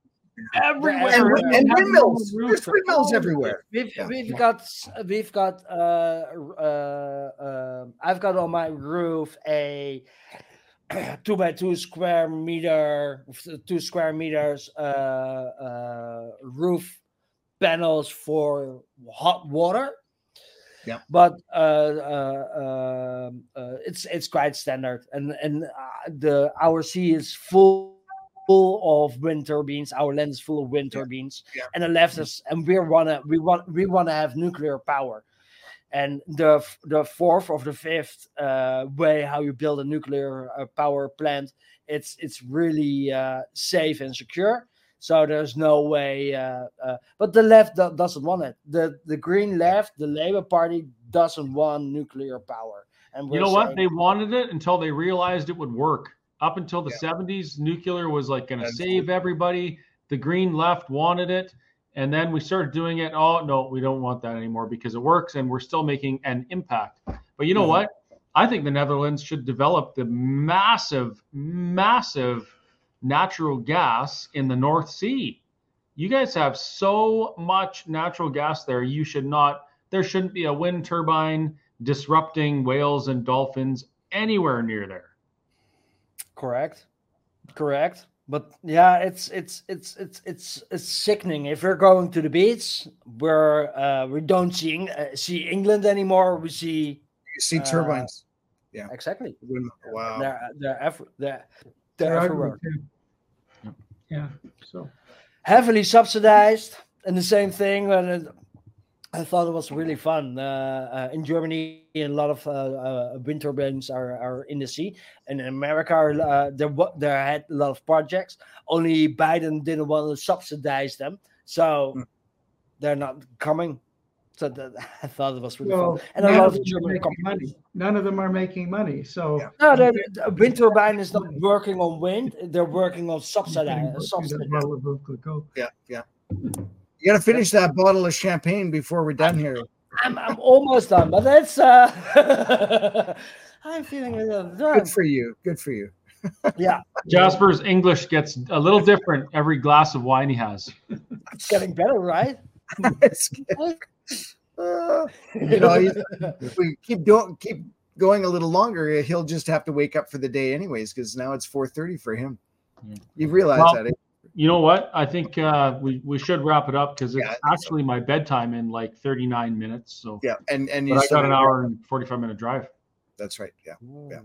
Everywhere. And, Everywhere. and Have them on windmills. There's windmills everywhere. We've Yeah. we've got we've got uh, uh, uh, I've got on my roof a two by two square meter two square meters uh, uh, roof panels for hot water. Yeah. but uh, uh, um, uh, it's it's quite standard, and and uh, the our sea is full full of wind turbines. Our land is full of wind turbines, Yeah. and the left is, and we wanna we want we wanna have nuclear power. And the the fourth of the fifth uh, way how you build a nuclear uh, power plant, it's it's really uh, safe and secure. So there's no way. Uh, uh, but the left do- doesn't want it. The the green left, the Labour Party doesn't want nuclear power. And You know what? They wanted it until they realized it would work. Up until the Yeah. 70s, nuclear was like going to save everybody. The green left wanted it. And then we started doing it. Oh, no, we don't want that anymore because it works and we're still making an impact. But you know Mhm. what? I think the Netherlands should develop the massive, massive natural gas in the North Sea. You guys have so much natural gas there. You should not, there shouldn't be a wind turbine disrupting whales and dolphins anywhere near there. Correct. Correct. But yeah, it's it's it's it's it's it's sickening. If we're going to the beach, where uh, we don't see uh, see England anymore, we see You see Uh, turbines. exactly. Windmill. Wow. They're they're ev- they're, they're they're everywhere. too. Yeah. So Heavily subsidized, and the same thing. When it, I thought it was really fun uh, uh, in Germany. A lot of uh, uh, wind turbines are, are in the sea, and in America, uh, there there had a lot of projects. Only Biden didn't want to subsidize them, so Mm. they're not coming. So that, I thought it was really well, fun, and a none lot of of them are German making companies. money. None of them are making money. So Yeah. No, the, the wind turbine is not working on wind; they're working on you can subsidize. subsidize. the well of Ukliko. Yeah, yeah. You got to finish that bottle of champagne before we're done here. I'm, I'm almost done, but that's uh I'm feeling a little done. Good for you. Good for you. Yeah, Jasper's English gets a little different every glass of wine he has. it's getting better, right? It's good. Uh, you know, he's- if we keep doing, keep going a little longer, he'll just have to wake up for the day anyways, because now it's 4:30 for him. Yeah. You realize Well, that? You know what? I think uh, we, we should wrap it up because it's Yeah, I think so. actually my bedtime in like 39 minutes. So Yeah, and and but I still got an hour and 45 minute drive. That's right. Yeah. Yeah.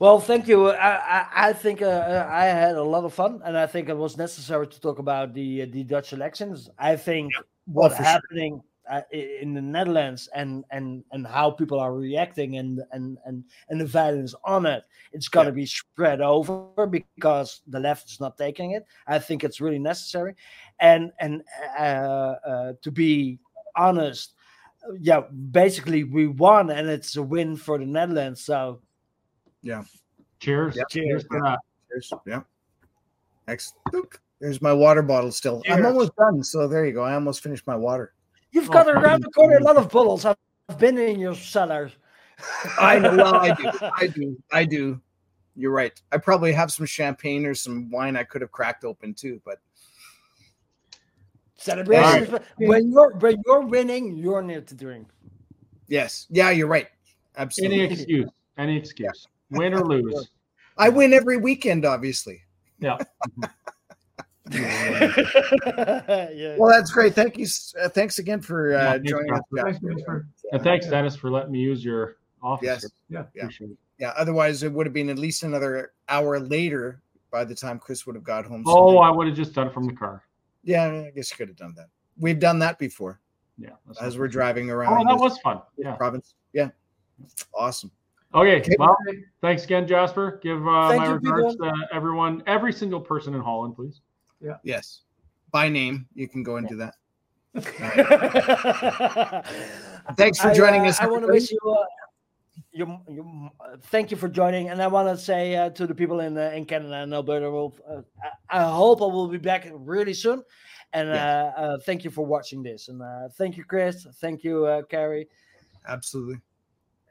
Well, thank you. I I, I think uh, I had a lot of fun, and I think it was necessary to talk about the uh, the Dutch elections. I think what's for sure. happening uh, i- in the Netherlands and and and how people are reacting and and and and the violence on it. It's got to be spread over because the left is not taking it. I think it's really necessary, and and uh, uh, to be honest, uh, yeah, basically we won, and it's a win for the Netherlands. So Cheers. Yeah. Cheers for that. Cheers. Yeah. Excellent. There's my water bottle still. I'm almost done. So there you go. I almost finished my water. You've Oh, got fucking around the corner a lot of bottles. I've been in your cellar. I know. Well, I do. I do. I do. You're right. I probably have some champagne or some wine I could have cracked open too, but Celebrations. but When you're when you're winning, you're near to drink. yes. Yeah, you're right. Absolutely. Any excuse. Any excuse. Win or lose. I win every weekend, obviously. Yeah. yeah. Well, that's great. Thank you. Uh, thanks again for Yeah, uh, thanks, joining us. Jasper. Thanks, Jasper. And thanks, Dennis, for letting me use your office. Yes. Yeah. Yeah. Appreciate it. Yeah. Otherwise, it would have been at least another hour later by the time Chris would have got home. Oh, I would have just done it from the car. yeah. I guess you could have done that. We've done that before Yeah. as we're driving around. Oh, that was fun. Yeah. province. Yeah. Awesome. Okay. Okay. Well, thanks again, Jasper. Give uh, my you, regards to everyone, every single person in Holland, please. Yes. By name, you can go into that. Thanks for I, joining uh, us. I want to wish you, uh, you, you uh, thank you for joining, and I want to say uh, to the people in uh, in Canada and Alberta, well, uh, I, I hope I will be back really soon. And Yes. uh, uh, thank you for watching this, and uh, thank you, Chris. Thank you, uh, Kerry, Absolutely.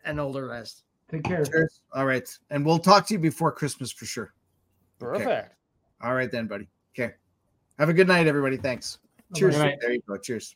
and all the rest. Take care. Cheers. All right. And we'll talk to you before Christmas for sure. Perfect. All right, then, buddy. Okay. Have a good night, everybody. Thanks. Cheers. There you go. Cheers.